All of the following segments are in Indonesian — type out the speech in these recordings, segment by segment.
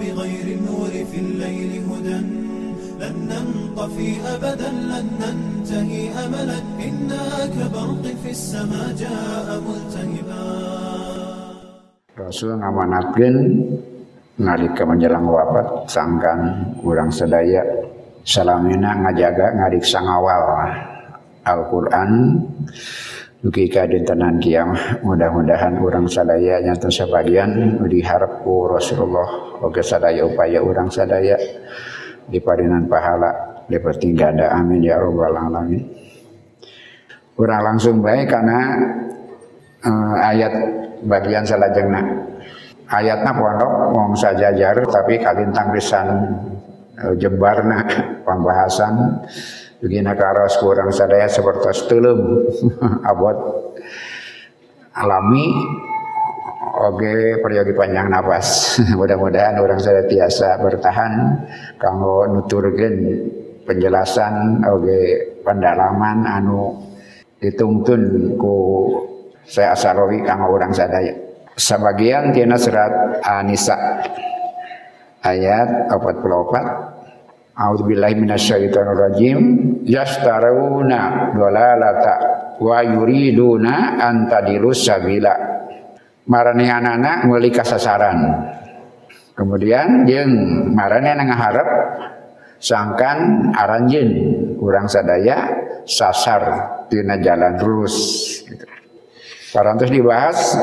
بغير النور في الليل هدى لن ننطفي أبدا لن ننتهي أملا إنا كبرق في السماء جاء ملتهبا Rasul ngamanatkeun nalika menjelang wafat sangkan urang sadaya salamina ngajaga ngariksa ngawal Al-Qur'an Duki ka dintenan kiamah mudah-mudahan urang sadaya nyata sebagian diharap ku Rasulullah oge sadaya upaya urang sadaya. Diparinan pahala diperti ada amin ya rabbal alamin. Urang langsung baik karena eh, ayat bagian salajengna. Ayatna pondok wong sajajar tapi kalintang pisan eh, jembarna pembahasan begina karos kurang sadaya seperti telum abot. Alami. Oge peryogi panjang napas. Mudah-mudahan orang sadaya tiasa bertahan. Kanggo nuturkeun penjelasan oge pendalaman anu ditungtun ku saya asarawi kanggo orang sadaya. Sebagian tina surat An-Nisa. Ayat 44 A'udzubillahi minasyaitonir rajim yastaruna dalalata wa yuriduna an tadilus sabila maranehanana meuli kasasaran. Kemudian jeung marane ngaharep sangkan aranjeun urang sadaya sasar tina jalan lurus gitu. Parantos dibahas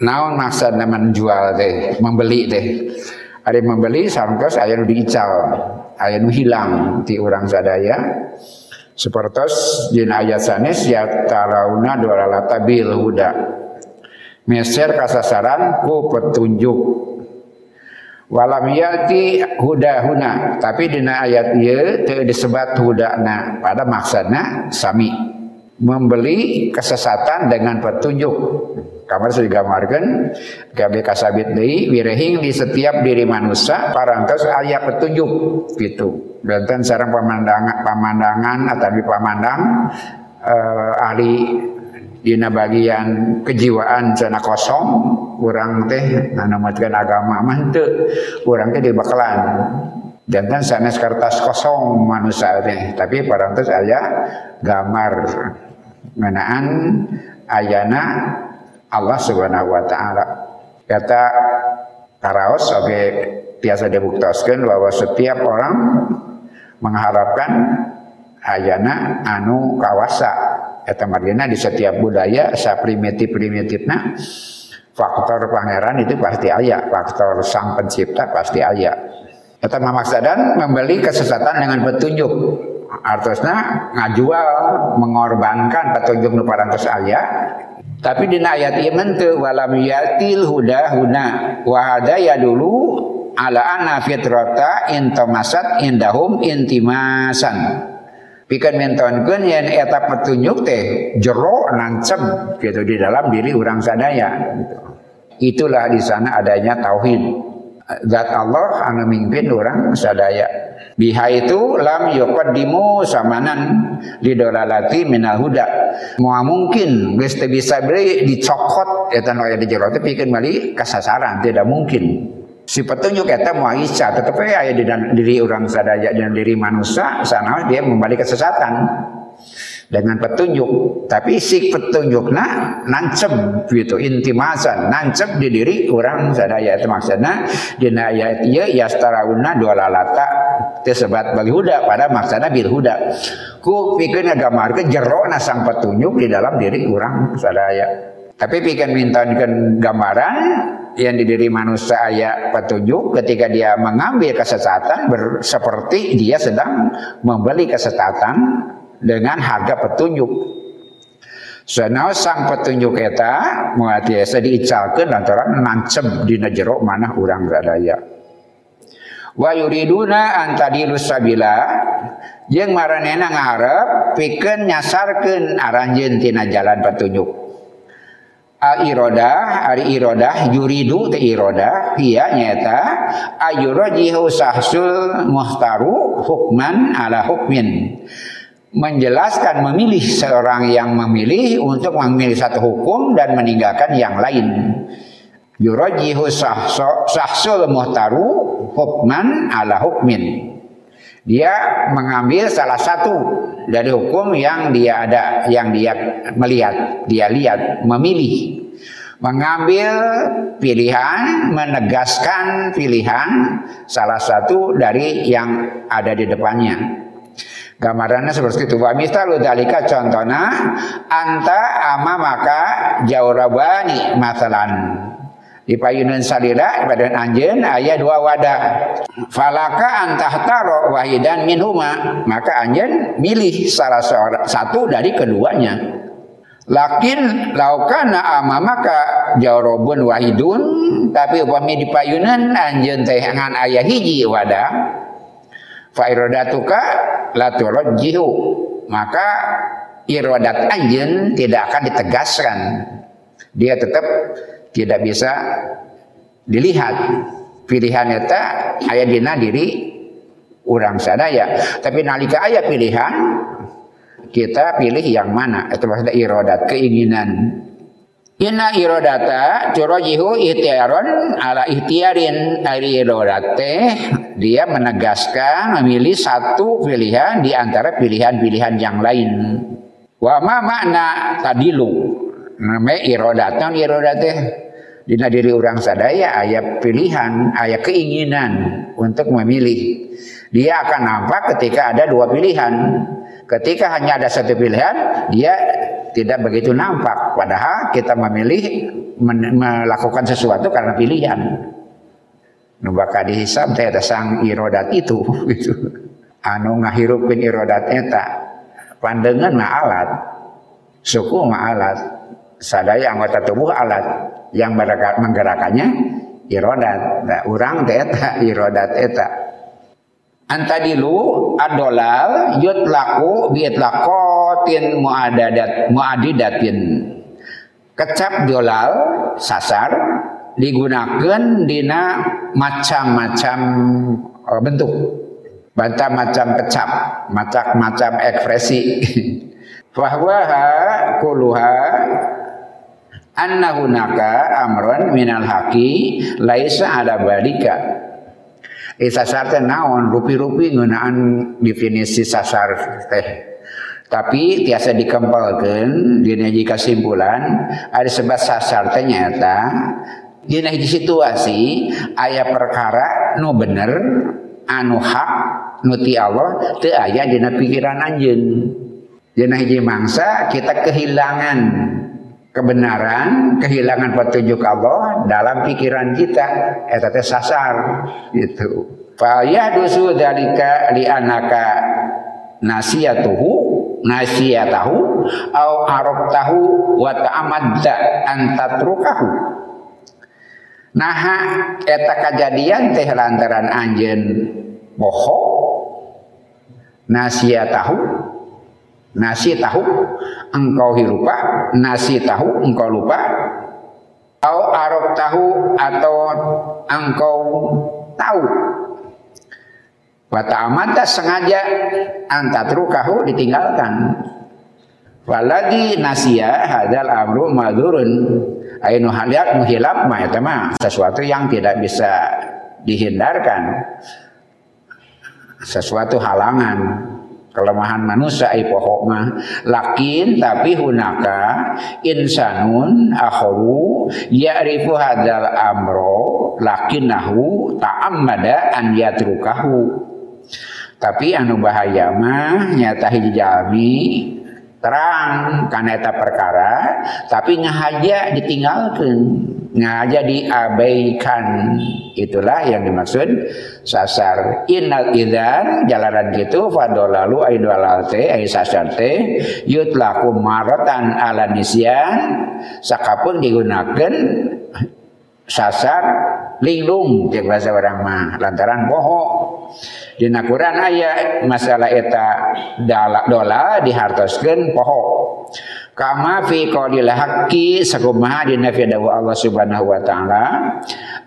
naon maksud menjual teh membeli teh ada yang membeli sangkos aya nu diical aya nu hilang ti urang sadaya. Sepertos di ayat sanes ya tarauna dolalata bil huda. Meser kasasaran ku petunjuk. Walam yati huda huna tapi dina ayat ieu teu disebat hudana pada maksudna sami. Membeli kesesatan dengan petunjuk kamar sudah digambarkan gabe kasabit deui wirehing di setiap diri manusia parantos aya petunjuk gitu. Benten sareng pemandangan pemandangan atau pamandang eh, ahli dina bagian kejiwaan cenah kosong urang teh nanamatkeun agama mah teu urang teh dibakalan jantan sanes kertas kosong manusia teh tapi parantos aya gambar ngenaan ayana Allah Subhanahu wa taala. Kata karaos oke biasa dibuktoskeun bahwa setiap orang mengharapkan ayana anu kawasa eta margina di setiap budaya sa primitif-primitifna faktor pangeran itu pasti aya, faktor sang pencipta pasti aya. Eta mamaksadan membeli kesesatan dengan petunjuk. Artinya ngajual mengorbankan petunjuk nu parantos aya tapi di ayat iman tu walam yatil huda huna wa ya dulu ala anna fitrata intamasat indahum intimasan. Pikan mentonkeun yang eta petunjuk teh jero nancem gitu di dalam diri orang sadaya gitu. Itulah di sana adanya tauhid. Zat Allah anu mimpin orang sadaya. Biha itu lam yuqaddimu samanan lidolalati minal huda. Mau mungkin geus teu bisa beri dicokot eta nu aya di jero teh pikeun mali kasasaran, tidak mungkin. Si petunjuk eta mau isya tetep aya di diri orang sadaya dan diri manusia sana dia membalik kesesatan dengan petunjuk tapi si petunjukna nancep gitu intimasan nancep di diri orang sadaya itu maksudnya di ayat ieu yastarauna dua lalata tesebat bagi huda pada maksudnya bil huda ku pikeun ngagambarkeun jero sang petunjuk di dalam diri orang sadaya tapi pikeun mintakeun gambaran yang di diri manusia ayat petunjuk ketika dia mengambil kesesatan seperti dia sedang membeli kesesatan dengan harga petunjuk. Senau sang petunjuk eta muat biasa diicalkeun lantaran nancem dina jero manah urang sadaya. Wa yuriduna antadilus sabila jeung maranena ngaharep pikeun nyasarkeun aranjeun tina jalan petunjuk. A irodah, ari irodah yuridu te irodah hiya nyata ayurajihu sahsul muhtaru hukman ala hukmin menjelaskan memilih seorang yang memilih untuk memilih satu hukum dan meninggalkan yang lain. Yurajihu sahsul muhtaru hukman ala hukmin dia mengambil salah satu dari hukum yang dia ada yang dia melihat dia lihat memilih mengambil pilihan menegaskan pilihan salah satu dari yang ada di depannya Gambarannya seperti itu. Wa misalu dalika contohnya anta ama maka jaurabani masalan. Di payunan salira pada anjen ayat dua wadah. Falaka antah taro wahidan minhuma. Maka anjen milih salah satu dari keduanya. Lakin laukana ama maka jaurobun wahidun tapi upami di payunan anjen teh ngan ayah hiji wadah fa iradatuka la turajjihu maka iradat anjeun tidak akan ditegaskan dia tetap tidak bisa dilihat. Pilihan eta aya dina diri orang sadaya. Tapi nalika aya pilihan kita pilih yang mana? Itu maksudnya iradat keinginan. Inna irodata turajihu ihtiaron ala ihtiarin ari irodate dia menegaskan memilih satu pilihan di antara pilihan-pilihan yang lain. Wa ma makna tadilu? Nama irodatan irodate dina diri orang sadaya ayat pilihan, ayat keinginan untuk memilih. Dia akan nampak ketika ada dua pilihan. Ketika hanya ada satu pilihan, dia tidak begitu nampak. Padahal kita memilih melakukan sesuatu karena pilihan. Nubaka dihisab teh sang irodat itu gitu. Anu ngahirupin irodat eta pandangan mah alat, suku mah alat, sadaya anggota tubuh alat yang menggerakkannya irodat. Nah, orang eta irodat eta. Antadilu adolal yutlaku biitlakotin muadadat muadidatin. Kecap dolal sasar digunakan dina macam-macam uh, bentuk. Bantah macam kecap, macam-macam ekspresi. Fahwaha kuluha anna hunaka amron minal haqi laisa ada balika sasar teh naon rupi-rupi ngeunaan definisi sasar teh. Tapi tiasa dikempalkan dina jika kesimpulan ada sebab sasar teh nyata dina hiji situasi aya perkara nu bener anu hak nuti Allah teu aya dina pikiran anjeun. Dina hiji mangsa kita kehilangan kebenaran, kehilangan petunjuk Allah dalam pikiran kita. Eta teh sasar gitu. Fa yahdusu dalika li anaka nasiyatuhu nasiyatahu au arabtahu wa ta'amadda an tatrukahu. Nah, eta kejadian teh lantaran anjeun poho nasiyatahu nasi tahu engkau hirupa nasi tahu engkau lupa atau arok tahu atau engkau tahu Wata amata sengaja antatrukahu ditinggalkan. Walagi nasia hadal amru madurun. Ainu haliat itu mah sesuatu yang tidak bisa dihindarkan. Sesuatu halangan kelemahan manusia ai pohok mah. Lakin tapi hunaka insanun akharu ya'rifu hadzal amro lakinnahu ta'ammada an yatrukahu. Tapi anu bahaya mah nyata terang karena eta perkara tapi ngahaja ditinggalkan ngaja diabaikan. Itulah yang dimaksud sasar. Innal idzan jalanan gitu fadolalu aidwalal te ai sasar yutlaku maratan ala nisyan sakapun digunakan sasar linglung cek bahasa orang mah lantaran boho dina Quran aya masalah eta dola dihartoskeun poho. Kama fi qaulil haqqi sakumaha dina fi Allah Subhanahu wa taala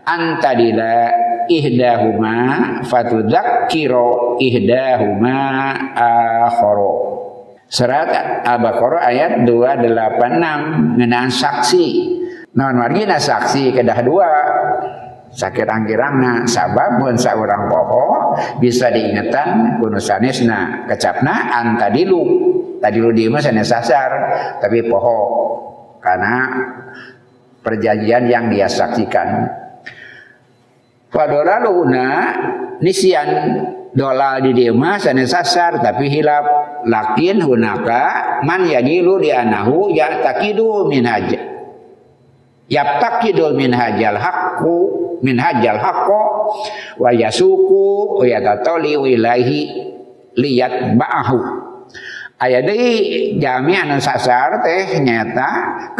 antadila ihdahuma fatudzakkiro ihdahuma akhara Surat Al-Baqarah ayat 286 ngenaan saksi. Non margina saksi? Kedah dua sakit angkirangna sabab mun saurang poho bisa diingetan kuno sanesna kecapna antadilu tadilu di mah sanes sasar tapi poho karena perjanjian yang dia saksikan. Padolaluuna nisian dolal di dia mah sasar tapi hilap. Lakin hunaka man yadilu di anahu ya takidu min yaptakidul min hajal haqqu min hajal haqqo wa yasuku wa yatatoli ilahi liat ba'ahu aya deui jami anu sasar teh nyata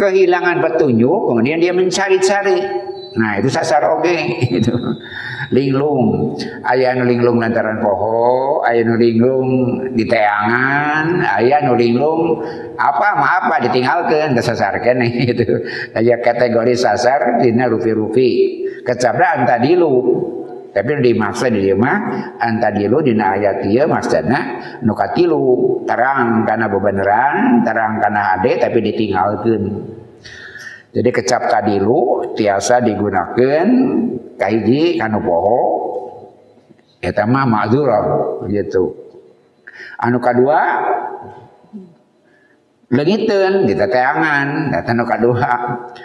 kehilangan petunjuk kemudian dia mencari-cari. Nah itu sasar oke itu linglung. Ayah nu linglung lantaran poho ayah nu linglung di teangan ayah nu linglung apa ma apa ditinggalkan kesasar kene itu ayah kategori sasar dina rupi-rupi. Kecabra antadilu tapi dimaksud di mah antadilu dina ayat ieu maksudna nu katilu. Terang karena bebeneran terang karena hade tapi ditinggalkan jadi kecap tadilu tiasa digunakan kaiji kanu poho. Eta mah ma'dzurah gitu. Anu kadua legiteun kita teangan eta anu kadua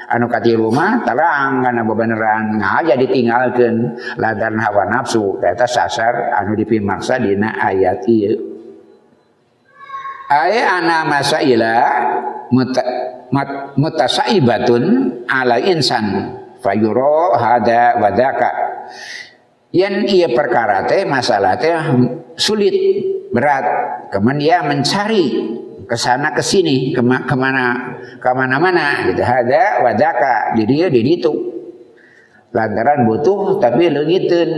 anu katilu mah terang kana bebeneran ngaja ditinggalkeun. Lantaran hawa nafsu eta sasar anu dipimaksa dina ayat ieu. Aya ana masaila mutasaibatun ala insan. Fayuro hada wadaka yang ia perkara teh masalah teh sulit berat. Kemudian dia mencari ke sana ke sini kema, ke mana ke mana mana gitu. Hada wadaka jadi dia di situ. Lantaran butuh tapi legitun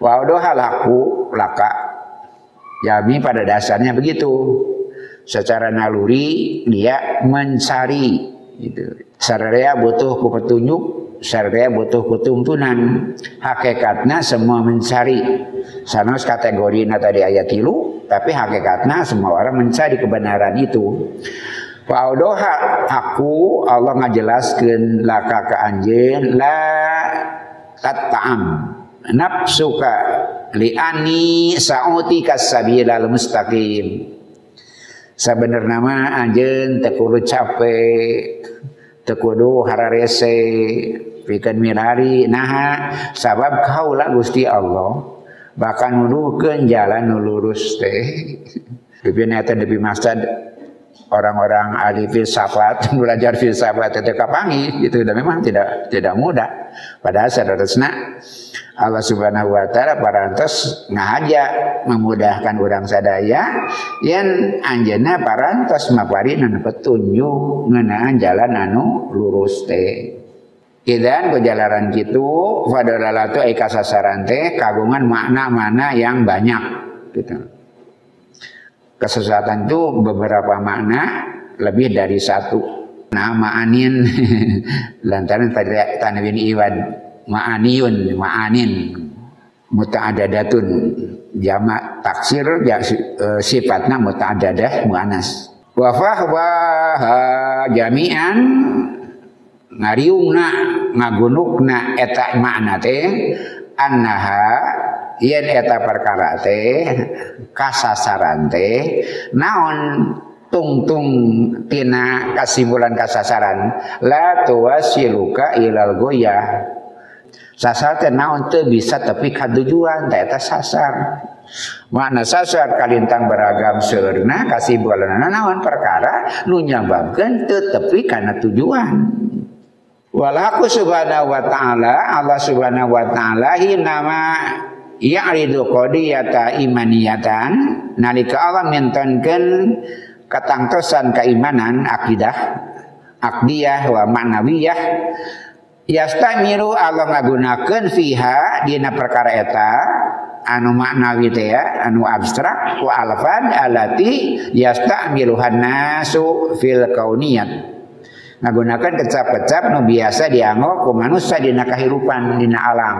wa halaku laka. Yami pada dasarnya begitu secara naluri dia mencari itu sararea butuh petunjuk sararea butuh ku tuntunan hakikatnya semua mencari. Sanos kategori tadi ayat tilu tapi hakikatnya semua orang mencari kebenaran itu. Fa'udoha aku Allah ngajelaskan laka ke anjen la tat'am nafsuka li'ani sa'uti kasabilal mustaqim Sebenar nama anjen tekudu capek tekudu hararese pikan mirari nah sabab kau lah gusti Allah bahkan nuduhkan jalan nulurus teh. Lebih neta lebih maksud orang-orang ahli filsafat belajar filsafat itu kapangi gitu dan memang tidak tidak mudah padahal saudara Allah Subhanahu wa taala parantos ngahaja memudahkan orang sadaya yang anjeunna parantos maparinan petunjuk ngeunaan jalan anu lurus teh. Idan kejalaran gitu fadalalatu ai kasasaran teh kagungan makna-makna yang banyak gitu. Kesesatan itu beberapa makna lebih dari satu. Nama anin. Lantaran tanwin iwan ma'aniyun ma'anin muta'adadatun. Jamak taksir ya, e, sifatnya muta'adadah mu'anas. Wa fahwa jami'an ngariungna ngagunukna eta makna teh annaha yen eta perkara teh kasasaran teh naon tungtung tina kasimpulan kasasaran? La tuwasiluka ilal goyah sasar teh naon teu bisa tapi kadujuan teh eta sasar. Mana sasar kalintang beragam seurna kasih naon perkara nu nyababkeun teu tepi kana tujuan. Walaku subhanahu wa ta'ala Allah subhanahu wa ta'ala nama ya'ridu qadiyata imaniyatan. Nalika Allah mintonkeun katangtosan keimanan akidah akdiyah wa manawiyah. Yastamiru Allah ngagunakeun fiha dina perkara eta anu maknawi teh ya anu abstrak wa alfan alati yastamiluhan nasu fil kauniyat. Ngagunakeun kecap-kecap nu biasa dianggo ku manusia dina kahirupan dina alam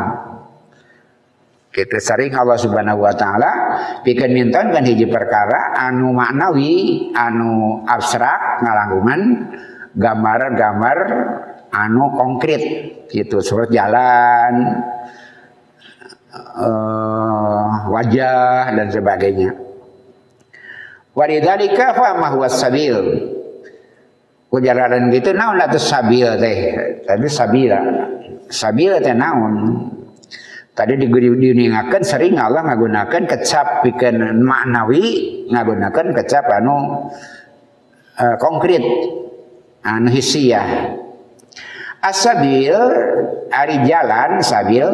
kita sering Allah Subhanahu wa taala pikeun minton kan hiji perkara anu maknawi anu abstrak ngalanggungan gambar-gambar anu konkret. Gitu seperti jalan uh, wajah dan sebagainya. Walidzalika fa ma huwa sabil. Kujararan gitu naon atuh sabil teh. Tadi sabila. Sabila teh naon Tadi diuningakan sering Allah menggunakan kecap bikin maknawi menggunakan kecap anu uh, konkret anu hisiah. Asabil ari jalan sabil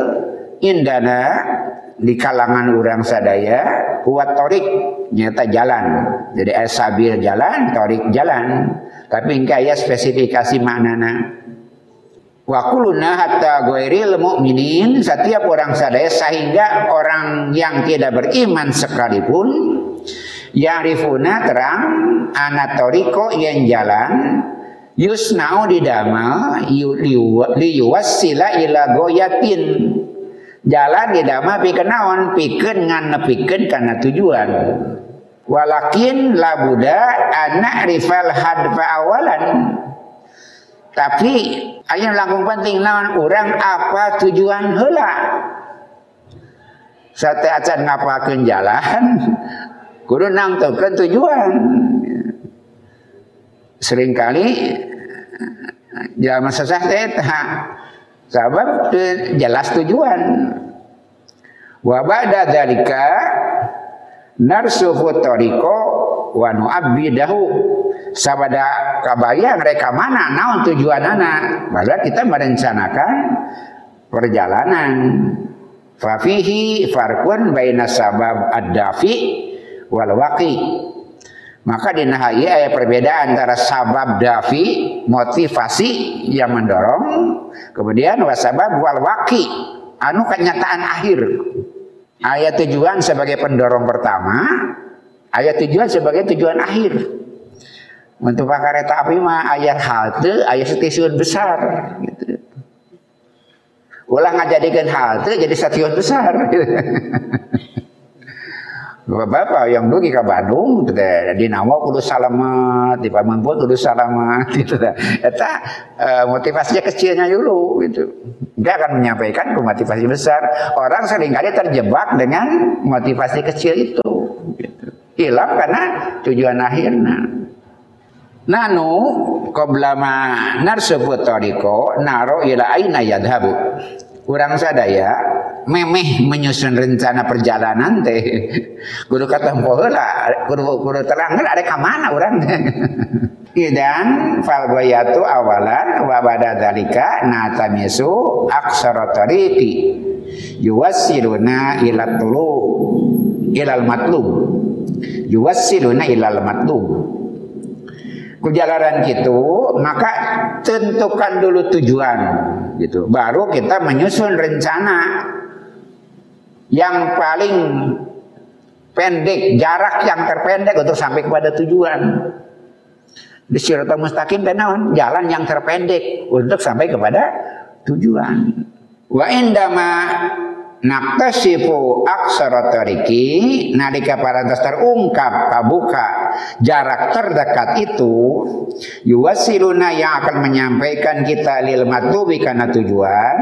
indana di kalangan orang sadaya kuat torik nyata jalan. Jadi asabil jalan torik jalan. Tapi engkau ya spesifikasi maknana Wa kuluna hatta ghairil mu'minin. Setiap orang sadaya sehingga orang yang tidak beriman sekalipun yang rifuna terang anatoriko yang jalan yusnau didama liyuwassila ila goyatin. Jalan didama pikeun naon pikeun ngan nepikeun kana tujuan. Walakin labuda anak rifal hadfa awalan tapi ayam langkung penting naon orang apa tujuan hela. Sate acan ngapakeun jalan kudu nangteukeun tujuan. Seringkali jalan sesah teh sabab jelas tujuan. Wa ba'da dzalika narsuhu tariqa wa nu'abbidahu sabada kabayang mereka mana? Naon tujuan anak. Padahal kita merencanakan perjalanan. Fafihi farkun baina sabab ad-dafi wal waqi. Maka di nahayi ada perbedaan antara sabab dafi motivasi yang mendorong kemudian wasabab wal waqi anu kenyataan akhir. Ayat tujuan sebagai pendorong pertama ayat tujuan sebagai tujuan akhir untuk pakai kereta api mah ayah halte, ayah stasiun besar gitu. Ulah ngajadikan halte jadi stasiun besar. Bapak-bapak yang pergi ke Bandung gitu, di nama kudu salamat, di Pamengpun kudu salamat gitu. Eta uh, motivasinya kecilnya dulu gitu. Dia akan menyampaikan ke motivasi besar. Orang sering kali terjebak dengan motivasi kecil itu. Gitu. Hilang karena tujuan akhirnya. Nanu qoblama narsubut tariqo naro ila aina yadhabu. Urang sadaya memeh menyusun rencana perjalanan teh. Guru kata heula, guru guru terang ada ka mana urang Idan fal goyatu awalan wa bada dalika natamisu aksara tariqi yuwassiluna ila tulu ilal matlub yuwassiluna ilal matlub kejalanan gitu maka tentukan dulu tujuan gitu. Baru kita menyusun rencana. Yang paling pendek jarak yang terpendek untuk sampai kepada tujuan. Di siratal mustaqim dan jalan yang terpendek untuk sampai kepada tujuan. Wa indama naktasifu aksara tariki nalika parantos terungkap kabuka jarak terdekat itu yuwasiluna yang akan menyampaikan kita lil matubi karena tujuan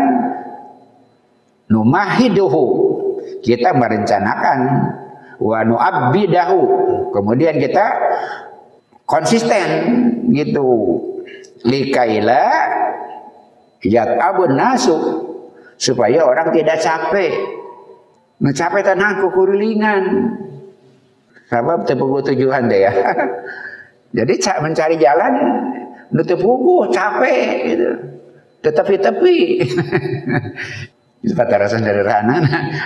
numahiduhu kita merencanakan wa nu'abbidahu kemudian kita konsisten gitu. Likaila yat abun nasu supaya orang tidak capek. Mencapai tanah kukurulingan. Sebab tepugu tujuan deh ya. Jadi mencari jalan nutup buku capek gitu. Tetapi tepi. Itu kata rasa sederhana.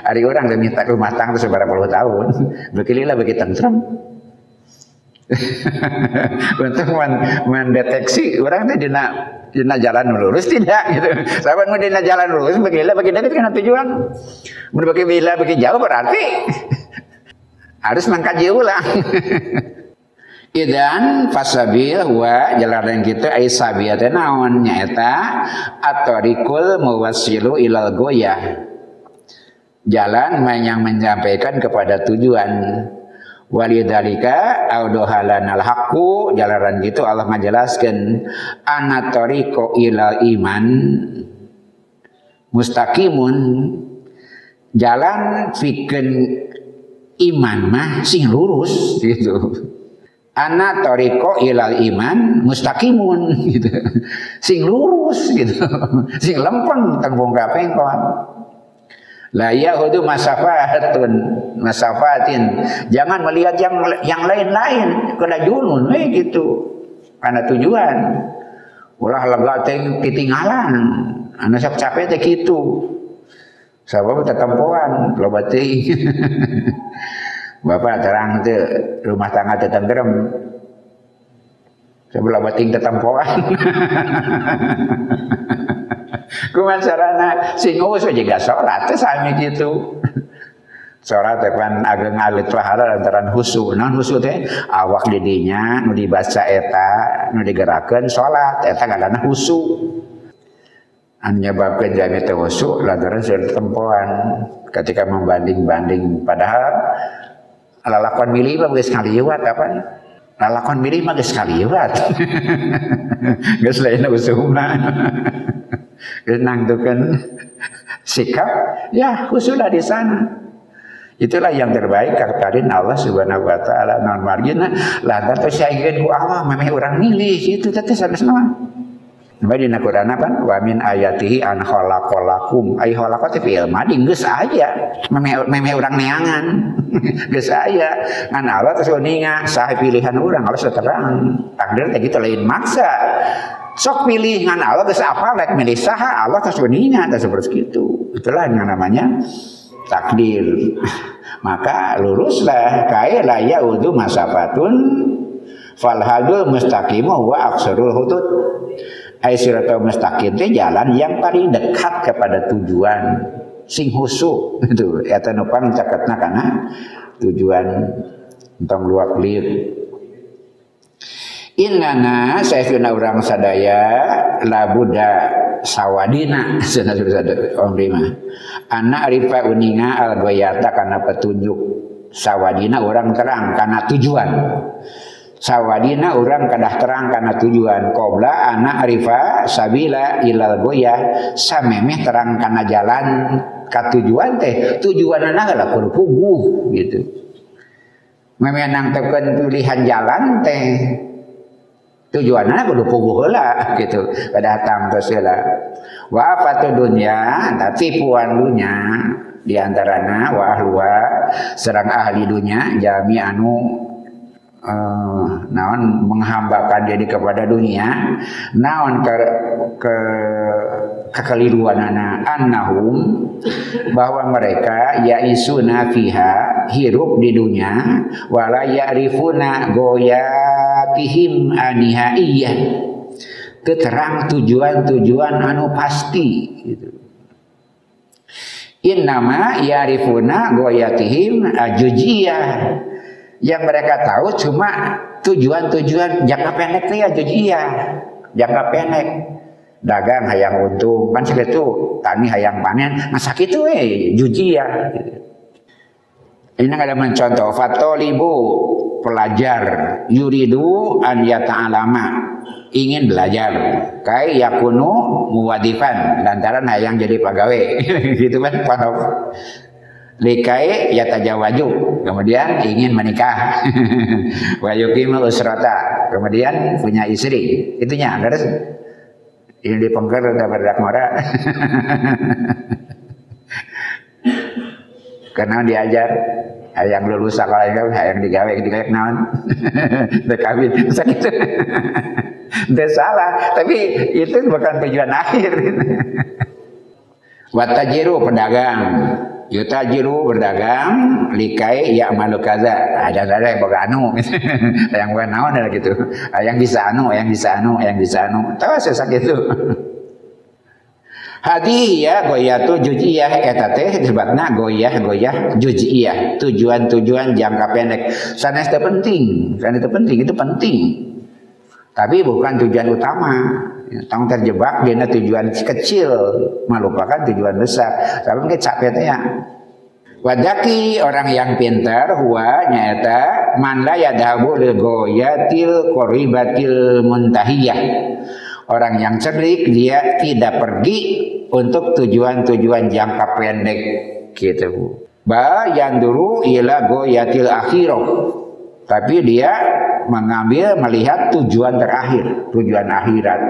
Hari orang udah minta rumah tangga seberapa puluh tahun. Beginilah begitu tentrem. Untuk mendeteksi orang itu dina dina jalan lurus tidak gitu. Sahabat mau dina jalan lurus begila bagi dekat kan tujuan. Mau bagi bila bagi jauh berarti harus mengkaji ulang. Idan fasabil wa jalan kita ai sabiyata naon nyaeta atorikul muwassilu ilal goyah. Jalan yang menyampaikan kepada tujuan Walidalika audohalanal haqqu jalaran gitu Allah ngajelaskeun anatoriqo ilal iman mustaqimun jalan pikeun iman mah sing lurus gitu. Ana toriko ilal iman mustaqimun gitu. Sing lurus gitu. Sing lempeng tembung kapengkon. La yahudu masafatun masafatin. Jangan melihat yang yang lain-lain kena junun eh gitu. Karena tujuan. Ulah lega teh ketinggalan. Anu sok capek teh kitu. Sabab tetempoan loba teuing. Bapak terang teh rumah tangga teh tentrem. Sebelah bating tetempoan. Kuman sarana sing us juga teh sami gitu. Salat teh pan ageng alit pahala lantaran husu. Naon husu teh awak didinya nu dibaca eta nu digerakeun salat eta ngaranna husu. Anu nyebabkeun jami teh husu lantaran sudah tempoan ketika membanding-banding padahal lalakon milih mah geus ngaliwat apa lalakon milih mah geus ngaliwat geus lain usumna kan sikap ya khususlah di sana. Itulah yang terbaik katarin Allah subhanahu wa ta'ala. Non margina? Lah ingin ku Allah memang orang milih. Itu tadi sana semua Nabi dina Quran apa? Wa min ayatihi an khalaqalakum. Ai khalaqati fi ilmadi geus aya. Meme meme urang neangan. geus aya. Ngan Allah terus ninga saha pilihan urang Allah terang. Takdir teh gitu lain maksa sok pilih ngan Allah terus apa lek milih saha Allah terus beninga terus seperti itu itulah yang namanya takdir maka luruslah kaya la yaudu masafatun fal hadul mustaqimu wa aksarul hudud ai mustaqim itu jalan yang paling dekat kepada tujuan. Sing husu. Itu eta nu caketna kana. Tujuan tentang luak lir Innana sayyidina orang sadaya labuda sawadina. Sana sadaya om lima. Anak rifa uninga al goyata karena petunjuk sawadina orang terang karena tujuan. Sawadina orang kadah terang karena tujuan. Qobla anak rifa sabila ilal goya samemeh terang karena jalan ke tujuan teh. Tujuan anak adalah puguh gitu. Memenang tekan pilihan jalan teh tujuannya kudu puguh heula gitu. Datang terus heula wa fatu dunya tapi puan di antarana wa ahluwa serang ahli dunya jami anu uh, naon menghambakan diri kepada dunia. Naon ke, ke kekeliruanana annahum bahwa mereka yaisuna fiha hirup di dunia. Wala ya'rifuna goyatihim anihaiyah keterang tujuan-tujuan anu pasti gitu. Innama ya'rifuna goyatihim ajujiyah yang mereka tahu cuma tujuan-tujuan jangka pendek itu ya jujiyah jangka pendek. Dagang hayang untung. Kan segitu tani hayang panen. Masa gitu eh juji ya. Ini ada mencontoh fatolibu pelajar. Yuridu an yata'alama. Ingin belajar. Kai yakunu muwadifan. Lantaran hayang jadi pegawai. Gitu kan likai yatajawaju kemudian ingin menikah. Wa yuqimu usrata kemudian punya istri. Itunya terus ini di pengker udah berdak mara karena diajar yang lulus sekolah itu yang digawe digawe naon? Dekawin sakit itu salah. Tapi itu bukan tujuan akhir. Watajiru pedagang yutajiru berdagang likai ya malu kaza. Ada ada yang boga anu. Yang bukan naon ada gitu. Yang bisa anu yang bisa anu yang bisa anu. Tahu sesak itu. Hadi ya goyatu jujiyah eta teh disebutna goyah goyah jujiyah tujuan-tujuan jangka pendek. Sanes itu penting sanes itu penting itu penting. Tapi bukan tujuan utama tong terjebak dia tujuan kecil melupakan tujuan besar tapi mungkin capek ya Wadaki orang yang pintar huwa nyata man la yadhabu lil goyatil qoribatil muntahiyah. Orang yang cerdik dia tidak pergi untuk tujuan-tujuan jangka pendek gitu. Ba yang dulu ialah goyatil akhirah. Tapi dia mengambil melihat tujuan terakhir, tujuan akhirat.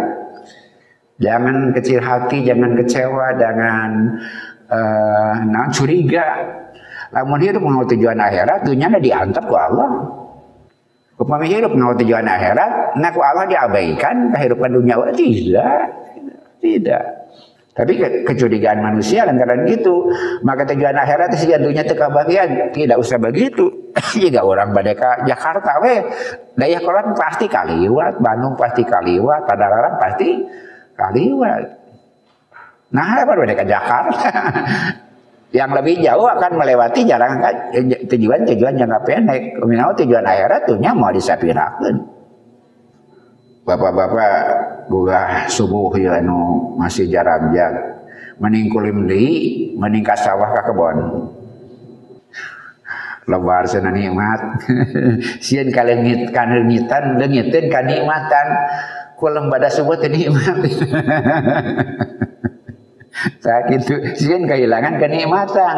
Jangan kecil hati, jangan kecewa, jangan uh, nah, curiga. Lamun hidup mau tujuan akhirat, dunia diantar ku Allah. Upami hidup mau tujuan akhirat, nah ku Allah diabaikan kehidupan dunia tidak, tidak. Tapi ke kecurigaan manusia lantaran itu, maka tujuan akhirat sih dunia teka bagian tidak usah begitu. Jika orang badeka Jakarta we, daya kolan pasti kaliwat, Bandung pasti kaliwat, Padalarang pasti kaliwat. Nah, apa mereka Jakarta? yang lebih jauh akan melewati jalan tujuan-tujuan jangka pendek. Minau tujuan akhirat tuhnya mau disapirakan. Bapak-bapak gugah subuh ya anu masih jarak jat. Mending kulim deui, mending ka sawah ka kebon. Lebar sana nikmat. Sieun kalengit kalengitan leungiteun kanikmatan. Kulam pada teh nikmat. Saat itu sieun kehilangan kenikmatan.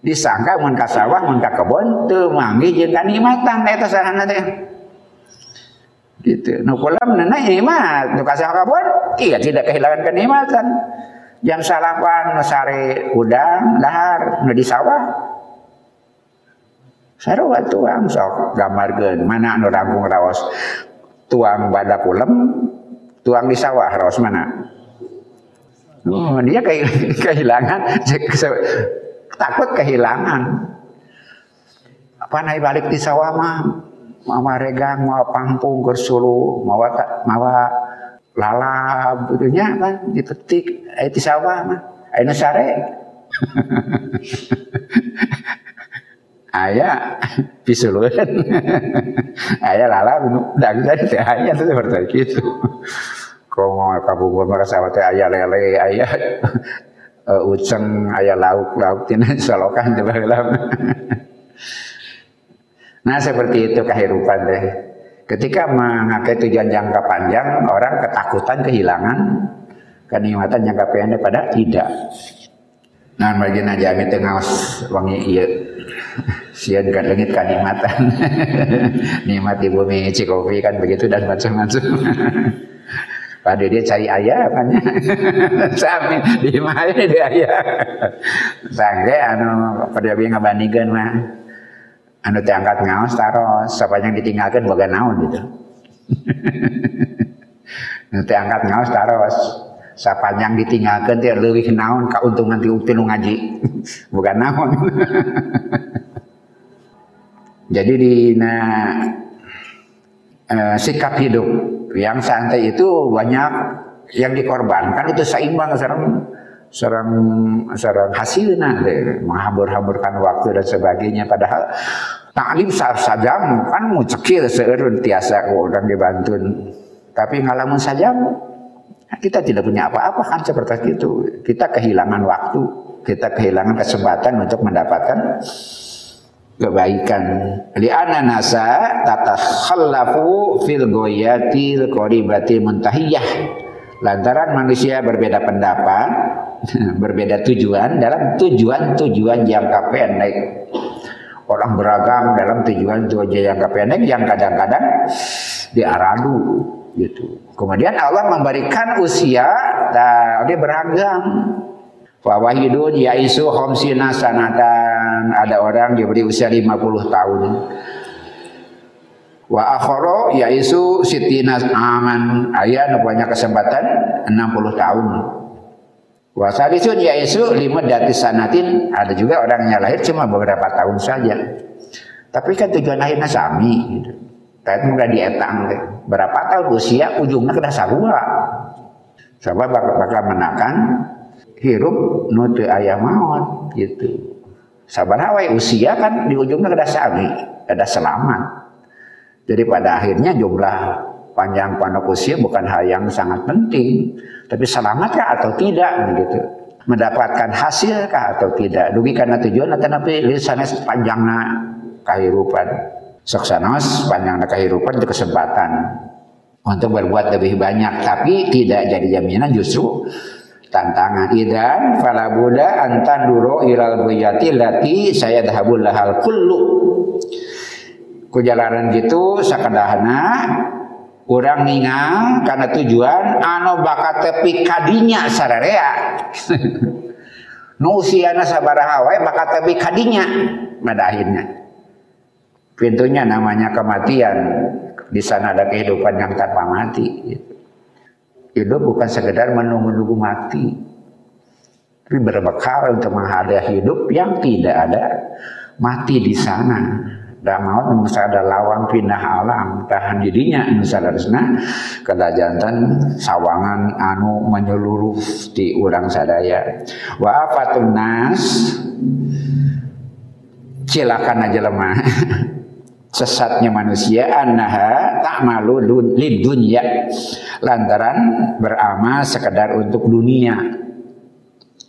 Disangka mun ka sawah mun ka kebon teu manggi jeung kanikmatan eta. Gitu. Nu kulam nikmat, nu ka sawah kebon iya tidak kehilangan kenikmatan. Jam salapan sare udang dahar nu di sawah. Sarua tuang sok gambarkeun mana nu rampung tuang badak kulem tuang di sawah raos mana Oh, dia kehilangan takut kehilangan. Apa naik balik di sawah mah mawa regang, mawa pangpung gersulu, mawa mawa lalab itunya kan dipetik aya di sawah mah. Aya sare. aya pisuluan. aya lalab dan teh aya seperti itu komo kabubur merasa teh aya lele aya uh, uceng aya lauk-lauk tina solokan teh Nah seperti itu kehidupan deh. Ketika mengakai tujuan jangka panjang, orang ketakutan kehilangan kenikmatan jangka pendek pada tidak. Nah bagi najami tengah wangi iya sian kan langit kenikmatan nikmat di bumi cikopi kan begitu dan macam-macam. Pada dia cari ayah apanya sami di mana dia ayah? Sangge anu pada dia ngabandingkan mah. Anu teh angkat ngaos taros yang ditinggalkan boga naon gitu. Anu teh angkat ngaos taros yang ditinggalkan teh leuwih naon kauntungan ti ngaji. Bukan naon jadi di nah, uh, sikap hidup yang santai itu banyak yang dikorbankan itu seimbang serang serang serang hasilnya menghabur-haburkan waktu dan sebagainya. Padahal taklim saja kan mau cekil seurun tiasa orang dibantun. Tapi ngalamun saja kita tidak punya apa-apa kan seperti itu. Kita kehilangan waktu kita kehilangan kesempatan untuk mendapatkan kebaikan. Li'anna nasa tatakhallafu fil goyatil qaribati muntahiyah. Lantaran manusia berbeda pendapat, berbeda tujuan dalam tujuan-tujuan jangka pendek. Orang beragam dalam tujuan-tujuan jangka pendek yang kadang-kadang diaradu gitu. Kemudian Allah memberikan usia, nah, dia beragam Fawahidun yaisu khomsina sanatan. Ada orang diberi usia 50 tahun. Wa akhoro yaisu sitina aman. Ayah banyak kesempatan 60 tahun. Wa salisun yaisu lima dati sanatin. Ada juga orang yang lahir cuma beberapa tahun saja. Tapi kan tujuan akhirnya sami. Gitu. Tapi udah dietang. Berapa tahun usia ujungnya kena sabua. Sebab bakal, menakan hirup nutu ayah maut gitu sabar hawai usia kan di ujungnya ada sami ada selamat jadi pada akhirnya jumlah panjang pondok usia bukan hal yang sangat penting tapi selamat ya atau tidak begitu. Mendapatkan hasil kah atau tidak? Dugi karena tujuan atau napi lisannya sepanjangnya kehidupan. Suksanos panjangnya kehidupan itu kesempatan untuk berbuat lebih banyak tapi tidak jadi jaminan justru tantangan idan fala buda antan duro ilal buyati lati saya dahabul lahal kullu kujalaran gitu sakadahana orang ningal karena tujuan anu bakat tepi kadinya sararea nu usiana sabaraha wae bakat tepi kadinya pada akhirnya pintunya namanya kematian di sana ada kehidupan yang tanpa mati. Gitu. Hidup bukan sekedar menunggu-nunggu mati, tapi berbekal untuk menghadapi hidup yang tidak ada mati di sana. Dan mau nusa ada lawang pindah alam tahan dirinya nusa daresna kedajantan sawangan anu menyeluruh di urang sadaya. Wa afatun nas cilakan aja lemah sesatnya manusia annaha ta'malu lid dunya lantaran beramal sekedar untuk dunia.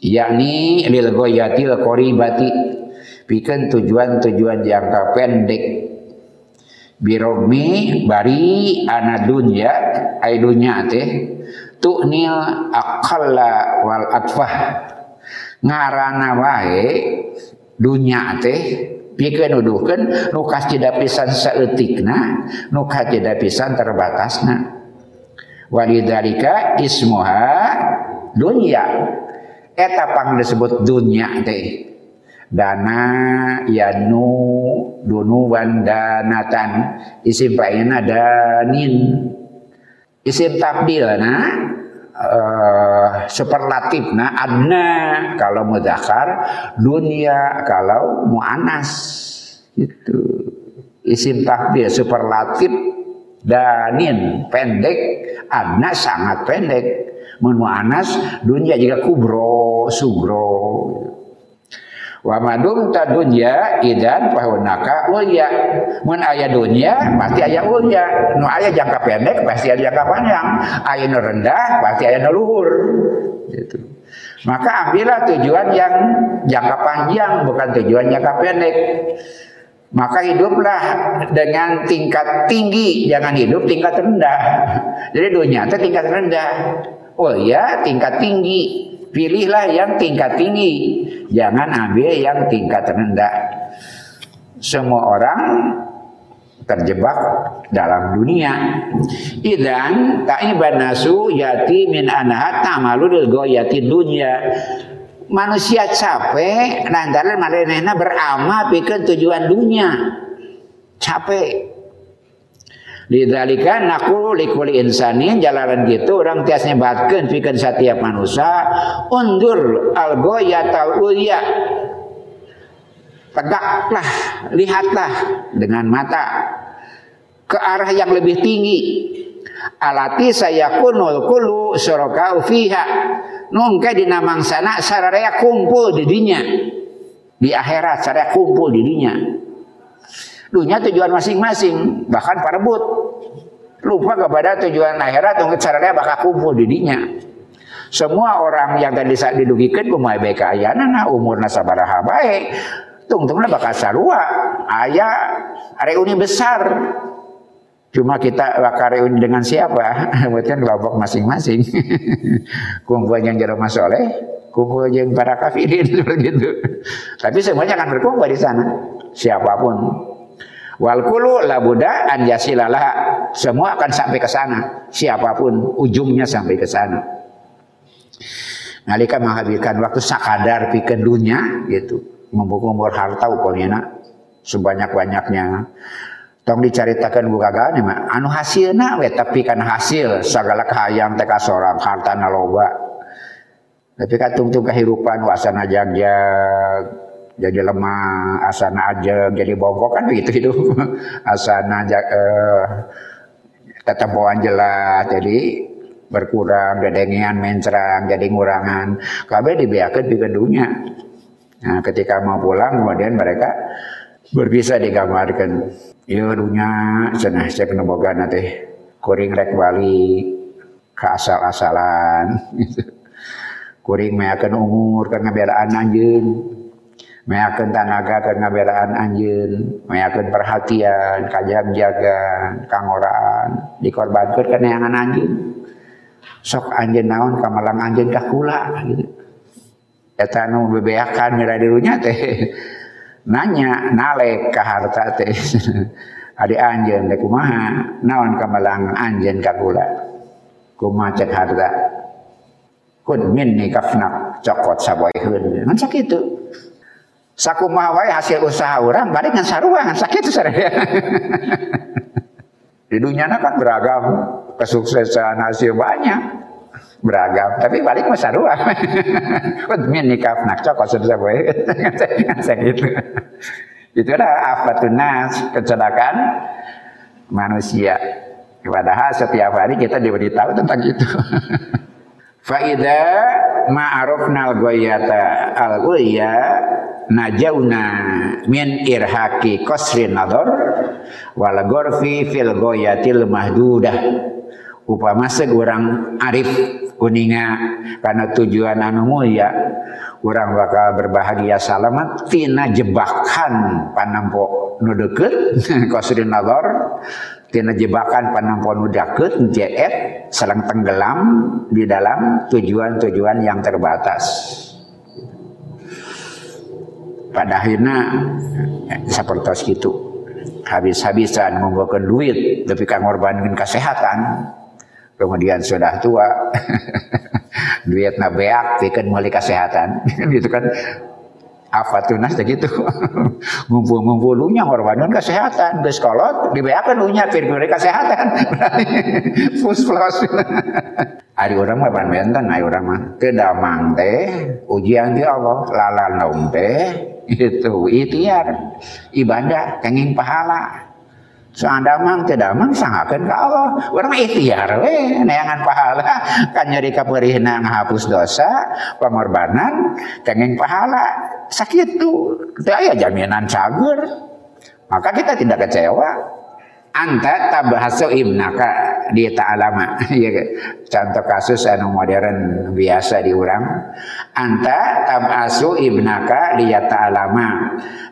Yakni lil ghayatil qaribati bikin tujuan-tujuan jangka pendek. Birogmi bari ana dunya ai dunya teh tu'nil aqalla wal atfah. Ngarana wae dunya teh pikeun nuduhkeun nu tidak pisan saeutikna nu tidak pisan terbatasna. Walidzalika ismuha dunya. Eta pang disebut dunya teh. Dana yanu dunuwan danatan. Isim fa'ilna danin. Isim tabdil nah uh, superlatif. Nah adna kalau mudakar dunia kalau mu'anas. Itu isim takdir superlatif danin pendek. Adna sangat pendek. Mun mu'anas dunia juga kubro sugro Wa madum ta dunya idan fahunaka ulya. Mun aya dunya pasti aya ulya. Nu aya jangka pendek pasti ada jangka panjang. Aya nu rendah pasti aya nu luhur. Gitu. Maka ambillah tujuan yang jangka panjang bukan tujuan jangka pendek. Maka hiduplah dengan tingkat tinggi, jangan hidup tingkat rendah. Jadi dunia itu tingkat rendah. Oh ya, tingkat tinggi. Pilihlah yang tingkat tinggi, jangan ambil yang tingkat rendah. Semua orang terjebak dalam dunia. Idan ta'iban nasu yati min anahat tamalul goyati dunia. Manusia capek lantaran marenehna beramal pikir tujuan dunia. Capek. Lidzalika naqulu likuli insanin jalanan gitu orang tias nyebatkeun pikeun setiap manusia. Undur al ghayatal ulya tegaklah lihatlah dengan mata ke arah yang lebih tinggi. Alati saya kunul kulu surokau fiha. Nungke di namang sana sararea kumpul di dinya. Di akhirat sararea kumpul di dinya. Dunia tujuan masing-masing bahkan parebut lupa kepada tujuan akhirat untuk caranya bakal kumpul di dinya semua orang yang tadi saat didugikan kumai baik ayana nah umur nasabaraha baik. Tungtungnya bakal sarua. Ayah reuni besar. Cuma kita bakal reuni dengan siapa? Bukan kelompok masing-masing. Kumpul yang jero masoleh kumpul yang para kafirin seperti itu. Tapi semuanya akan berkumpul di sana. Siapa pun Wal kulu labuda an yasilalah. Semua akan sampai ke sana. Siapa pun ujungnya sampai ke sana. Nalika menghabiskan waktu sakadar pikir dunia gitu. Membuka harta upamina sebanyak-banyaknya. Tong diceritakan gue kagak nih mah. Anu hasilna we tapi kan hasil segala kahayang teka seorang harta naloba. Tapi kan tungtung kehidupan wasana jagjag jadi lemah, asana aja jadi bongkok kan begitu hidup. asana aja eh, tetempoan jelas jadi berkurang, dedengian mencerang, jadi ngurangan. Kabeh dibiarkan di dunia. Nah, ketika mau pulang kemudian mereka berpisah digambarkan. Iya dunia cenah kena boga nanti kuring rek balik ke asal-asalan kuring meyakeun umur keur ngabelaan anjeun meyakeun tanaga keur ngabelaan anjeun meyakeun perhatian kajam jaga kangoraan. Dikorbankeun ka neangan anjeun sok anjeun naon kamalang anjeun ka kula gitu. Eta nu bebeakan mira dirunya teh. Nanya nalek ka harta teh. Adi anjeun teh kumaha? Naon kamalang anjeun ka kula? Kumaha cek harta? Kun minni kafnak cokot saboyheun. Ngan sakitu sakumaha wae hasil usaha orang balik ngan sarua ngan sakitu saraya di dunia kan beragam. Kesuksesan hasil banyak. Beragam. Tapi balik masa dua min nikah nak cokot sudah boleh itu itu adalah afatunas kecelakaan manusia. Padahal setiap hari kita diberitahu tentang itu. Faida ma'arufnal goyata al goya najauna min irhaki kosrin nador wal gorfi fil goyatil mahdudah. Upama orang arif kuninga karena tujuan anu mulia orang bakal berbahagia selamat tina jebakan panampo nu deukeut qasrin nazar tina jebakan nu deukeut jeet selang tenggelam di dalam tujuan-tujuan yang terbatas. Pada akhirnya seperti itu. Habis-habisan mengumpulkan duit tapi kan ngorbanin kesehatan. Kemudian sudah tua duit nabeak bikin mulai kesehatan. Gitu kan apa tuh nas gitu? Ngumpul-ngumpul lunya ngorbanin kesehatan. Geus kolot dibeakeun lunya pir kesehatan. Plus plus Ari orang mah ban benten, ari orang mah. Teu damang teh ujian ti Allah lalan teh itu ikhtiar ibadah kenging pahala Seandamang tidak mang sangakeun ka Allah. Urang ikhtiar we neangan pahala kan nyeri kapeurihna ngahapus dosa, pengorbanan kenging pahala. Sakitu teu aya jaminan cager. Maka kita tidak kecewa. Anta tabahasu ibnaka di ta'alama. ya, contoh kasus anu modern biasa di urang. Anta tabahasu ibnaka di ta'alama.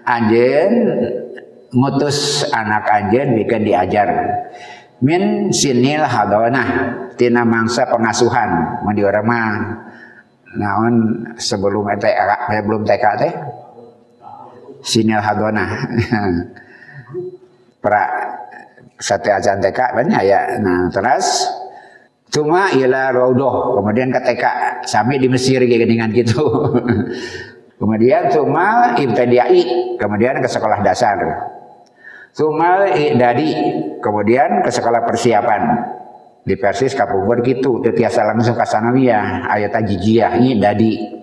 Anjeun ngutus anak anjen bikin diajar. Min sinil hadonah tina mangsa pengasuhan. Mun di urang mah naon sebelum TK eh, belum TK teh? Sinil hadonah. Pra sate ajan TK banyak ya. Nah terus cuma ila raudoh. Kemudian ke TK sampai di Mesir dengan gitu. Kemudian cuma ibtidai kemudian ke sekolah dasar Sumal dari kemudian ke sekolah persiapan. Di Persis kapungkur gitu. Tiasa langsung ke sanawiyah ayat ajijiyah ini dadi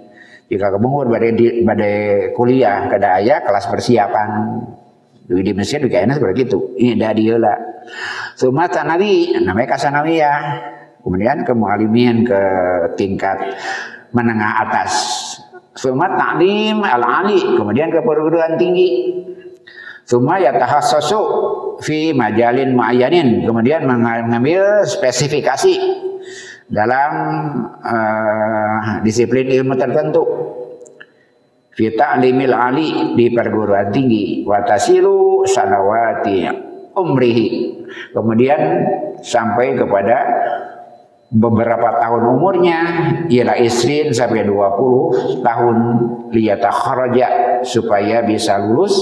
jika kebungur badai di badai kuliah kada ayah kelas persiapan. Di, di Mesir juga enak seperti itu. Ini dadi lah Suma tanawi namanya kasanawiyah kemudian ke mualimin ke tingkat menengah atas. Suma taklim al-ali kemudian ke perguruan tinggi Suma ya tahassasu fi majalin ma'ayanin. Kemudian mengambil spesifikasi dalam uh, disiplin ilmu tertentu. Fi ta'limil ali di perguruan tinggi wa tasilu sanawati umrihi. Kemudian sampai kepada beberapa tahun umurnya ialah isrin sampai 20 tahun liyata kharaja supaya bisa lulus.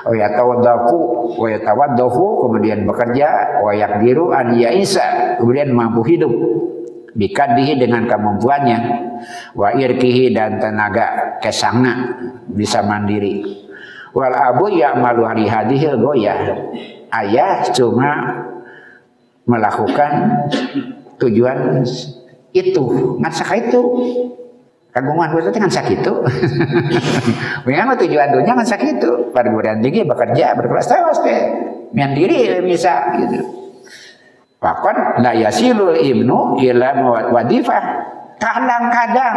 Wa yatawaddafu wa yatawaddafu kemudian bekerja. Wa yakdiru an isa kemudian mampu hidup. Bikadihi dengan kemampuannya. Wa irkihi dan tenaga kesangna bisa mandiri. Wal abu ya'malu hari hadihil goyah. Ayah cuma melakukan tujuan itu. Ngasah itu. Kagungan itu dengan sakitu memang tujuan dunia kan sakitu perguruan tinggi bekerja berkelas tewas teh mandiri bisa gitu. Bahkan la yasilul ibnu ila wadifah kadang-kadang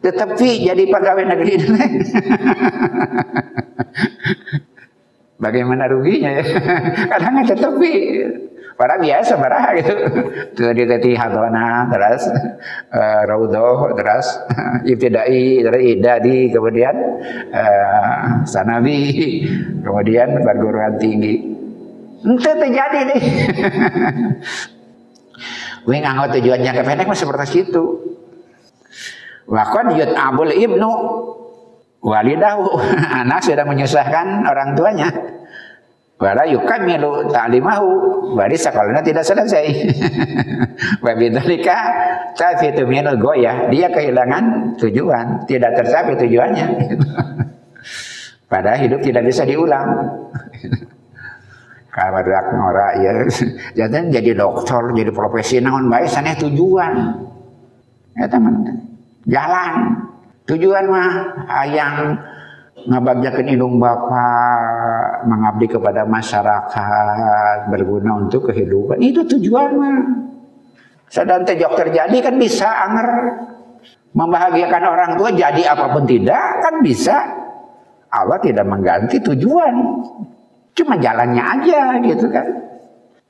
tetapi jadi pegawai negeri. Bagaimana ruginya ya? Kadang tetapi Pada biasa baraha gitu. Tuh di teti hadona terus uh, raudhah terus ibtidai terus idadi kemudian uh, sanawi kemudian perguruan tinggi. Itu terjadi nih. Wih nganggo tujuannya ke pendek seperti itu. Wakon yut abul ibnu walidahu anak sudah menyusahkan orang tuanya Wala yukamilu ta'limahu. Bari sekolahnya tidak selesai. Wabidhalika Tafitu minul goyah. Dia kehilangan tujuan. Tidak tercapai tujuannya. Padahal hidup tidak bisa diulang. Kalau ngora ya Jadi jadi dokter Jadi profesi baik Sana tujuan. Ya teman. Jalan. Tujuan mah Yang ngabagjakeun indung Bapak mengabdi kepada masyarakat berguna untuk kehidupan. Itu tujuan mah. Sedang tejok terjadi kan bisa anger. Membahagiakan orang tua jadi apa pun tidak kan bisa. Allah tidak mengganti tujuan. Cuma jalannya aja gitu kan.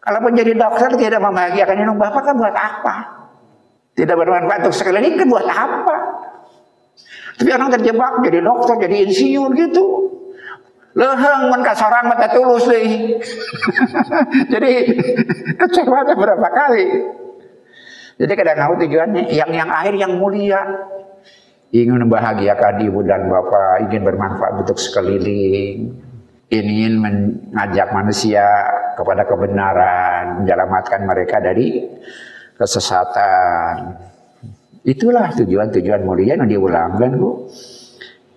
Kalaupun jadi dokter tidak membahagiakan indung Bapak kan buat apa? Tidak bermanfaat untuk sekali kan buat apa tapi orang terjebak jadi dokter, jadi insinyur gitu. Leheng men kasarang mata tulus deh. jadi kecewa berapa kali. Jadi kadang tahu tujuannya yang yang akhir yang mulia. Ingin membahagiakan ibu dan bapak, ingin bermanfaat untuk sekeliling, ingin mengajak manusia kepada kebenaran, menyelamatkan mereka dari kesesatan. Itulah tujuan-tujuan mulia yang diulangkan ku.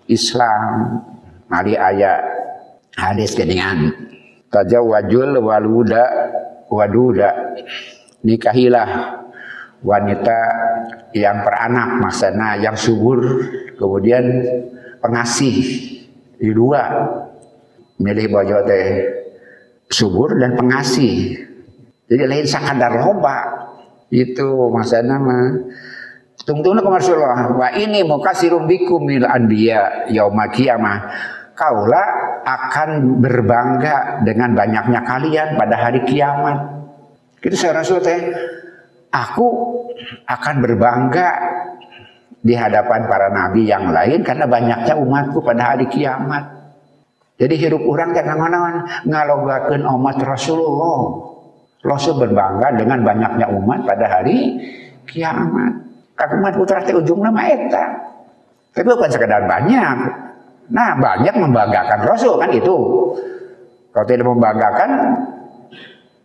Islam mari ayat hadis geningan tajawajul waluda waduda. Nikahilah wanita yang peranak maksana yang subur kemudian pengasih di dua. Milih bojo teh subur dan pengasih. Jadi lain sakadar loba. Itu maksana mah Tungtungna ke Rasulullah, wa ini mukasirun bikum mil anbiya yaumul qiyamah. Kaulah akan berbangga dengan banyaknya kalian pada hari kiamat. Itu saya Rasul teh, aku akan berbangga di hadapan para nabi yang lain karena banyaknya umatku pada hari kiamat. Jadi hirup orang jangan naon ngalogakeun umat Rasulullah. Rasul berbangga dengan banyaknya umat pada hari kiamat. Kakumat putra teh ujung nama eta. Tapi bukan sekedar banyak. Nah banyak membanggakan Rasul kan itu. Kalau tidak membanggakan,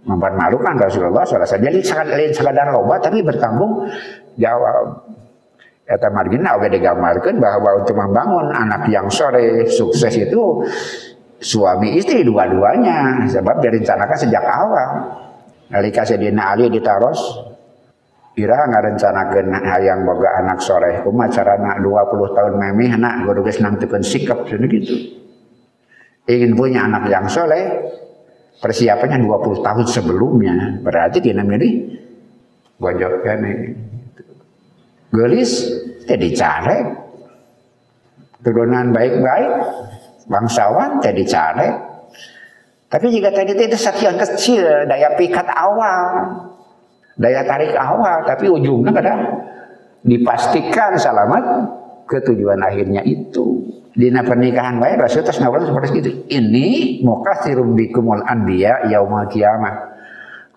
mempermalukan Rasulullah SAW. Jadi lain sekadar loba tapi bertanggung jawab. Eta margina oke digambarkan bahwa untuk membangun anak yang sore sukses itu suami istri dua-duanya sebab direncanakan sejak awal. Nalika Sayyidina Ali ditaros Ira ngarencanakeun hayang boga anak soleh kumaha carana 20 tahun memih anak kudu geus nangtukeun sikap gitu. Ingin punya anak yang soleh persiapannya 20 tahun sebelumnya. Berarti tina milih bojok kene. Gelis teh dicare turunan baik-baik bangsawan teh dicare tapi jika tadi itu sekian kecil daya pikat awal daya tarik awal tapi ujungnya kadang dipastikan selamat ke tujuan akhirnya itu. Dina pernikahan baik Rasul tas seperti itu. Ini mukasirum bikumul anbiya yaumul kiamat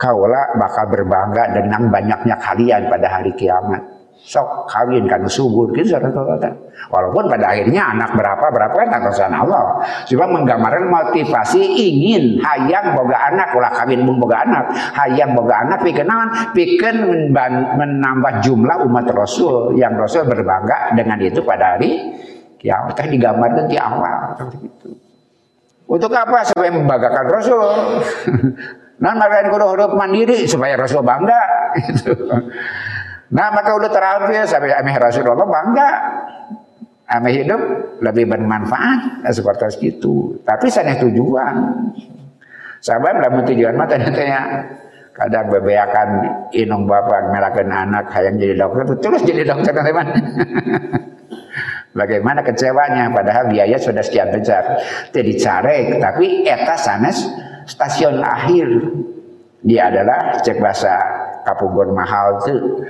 kaulah bakal berbangga dengan banyaknya kalian pada hari kiamat sok kawin kan subur gitu walaupun pada akhirnya anak berapa berapa kan tanggasan Allah. Cuma menggambarkan motivasi ingin hayang boga anak ulah kawin pun boga anak. Hayang boga anak pikir naon menambah jumlah umat Rasul. Yang Rasul berbangga dengan itu pada hari kiamat. Teh digambarkan di awal seperti itu. Untuk apa? Supaya membanggakan Rasul. Nah, kudu hidup mandiri supaya Rasul bangga gitu. Nah maka udah terakhir sampai ameh Rasulullah bangga ameh hidup lebih bermanfaat nah, seperti itu. Tapi sana tujuan. Sabab dalam tujuan mata tanya kadang bebeakan inung bapak melakukan anak hayang jadi dokter terus jadi dokter teman Bagaimana kecewanya padahal biaya sudah sekian besar. Jadi cari tapi eta sanes stasiun akhir dia adalah cek bahasa kapugon mahal tuh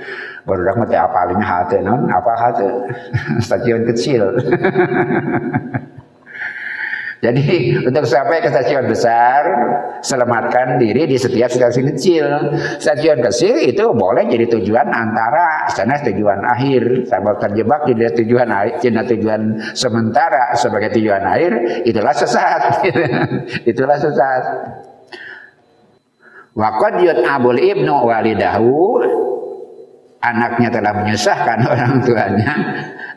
baru mah teh apalin hal teh non apa hal teh stasiun kecil Jadi untuk sampai ke stasiun besar, selamatkan diri di setiap stasiun kecil. Stasiun kecil itu boleh jadi tujuan antara sana tujuan akhir, sama terjebak di tujuan akhir, tujuan sementara sebagai tujuan akhir, itulah sesat. itulah sesat. Waqad abul ibnu walidahu anaknya telah menyusahkan orang tuanya.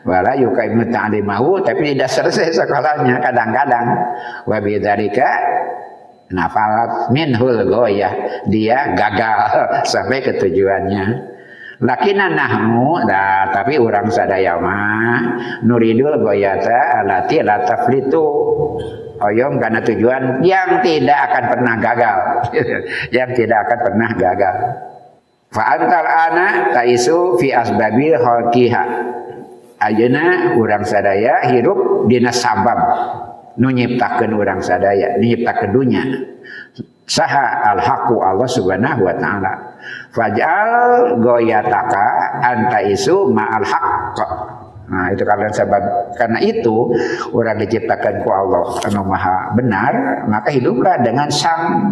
Wala yukaimu ta'limahu tapi tidak selesai sekolahnya kadang-kadang. Wa bidzalika nafalat minhul goyah. Dia gagal sampai ke tujuannya. Lakina nahmu nah, tapi orang sadaya mah nuridul goyata alati la taflitu. Oyong karena tujuan yang tidak akan pernah gagal. Yang tidak akan pernah gagal fa antal ana taisu fi asbabil khalqiha. Ayeuna urang sadaya hirup dina sabab nu nyiptakeun urang sadaya nyiptakeun dunya. Saha al haqu Allah subhanahu wa taala. Faj'al goyataka anta isu ma'al haqq. Nah itu karena sebab karena itu orang diciptakan ku Allah anu maha benar maka hiduplah dengan sang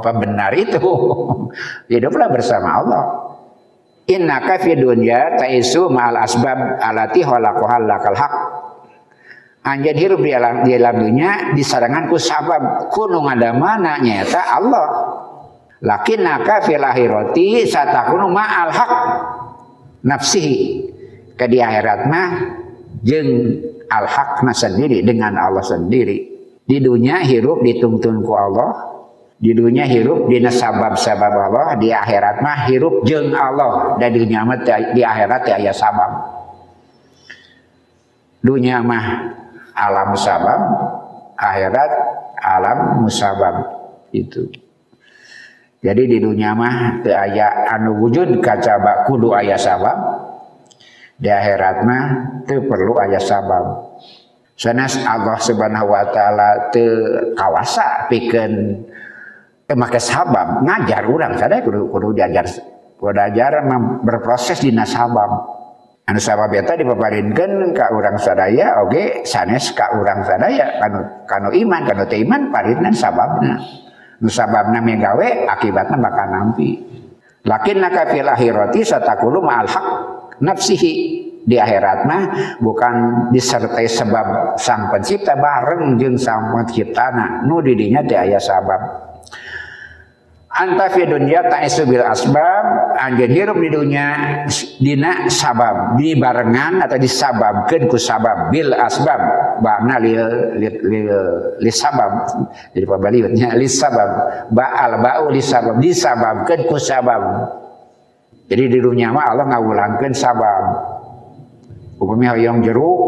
pembenar itu. Hiduplah bersama Allah. Innaka fi dunya taisu ma'al asbab alati khalaqahal lakal haq. Anjeun hirup di alam di alam dunya disarangan ku sabab kuno mana nyata Allah. Lakinnaka fil akhirati satakunu ma'al haq. Nafsihi. Ke di akhirat mah jeung al haqna sendiri dengan Allah sendiri. Di dunia hirup dituntun ku Allah di dunia hirup di sabab-sabab Allah di akhirat mah hirup jeng Allah. Dan dunia mah di akhirat ya aya sabab. Dunia mah alam sabab akhirat alam musabab. Itu. Jadi di dunia mah teu aya anu wujud kacaba kudu aya sabab. Di akhirat mah teu perlu aya sabab. Sanes Allah Subhanahu wa taala teu kawasa pikeun pakai sabab ngajar orang sadaya kudu kudu diajar kudu ajar berproses di nasabab. Anu sabab eta dipaparinkeun ka urang sadaya oge sanes ka urang sadaya kanu kanu iman kanu teu iman parinna sababna. Nu sababna megawe akibatna bakal nampi. Lakinnaka fil akhirati satakulu ma'al haq nafsihi. Di akhirat mah bukan disertai sebab sang pencipta bareng jeung sang penciptana. Nu didinya teh aya sabab anta fi dunya ta'isu bil asbab. Anjeun hirup di dunya dina sabab. Di barengan atau disababkeun ku sabab. Bil asbab. Bana lil lil, lil sabab. Jadi pabaliutnya lil sabab. Ba'al ba'u li sabab. Disababkeun ku sabab. Jadi di dunia mah Allah ngawulangkeun sabab. Upami hoyong jeruk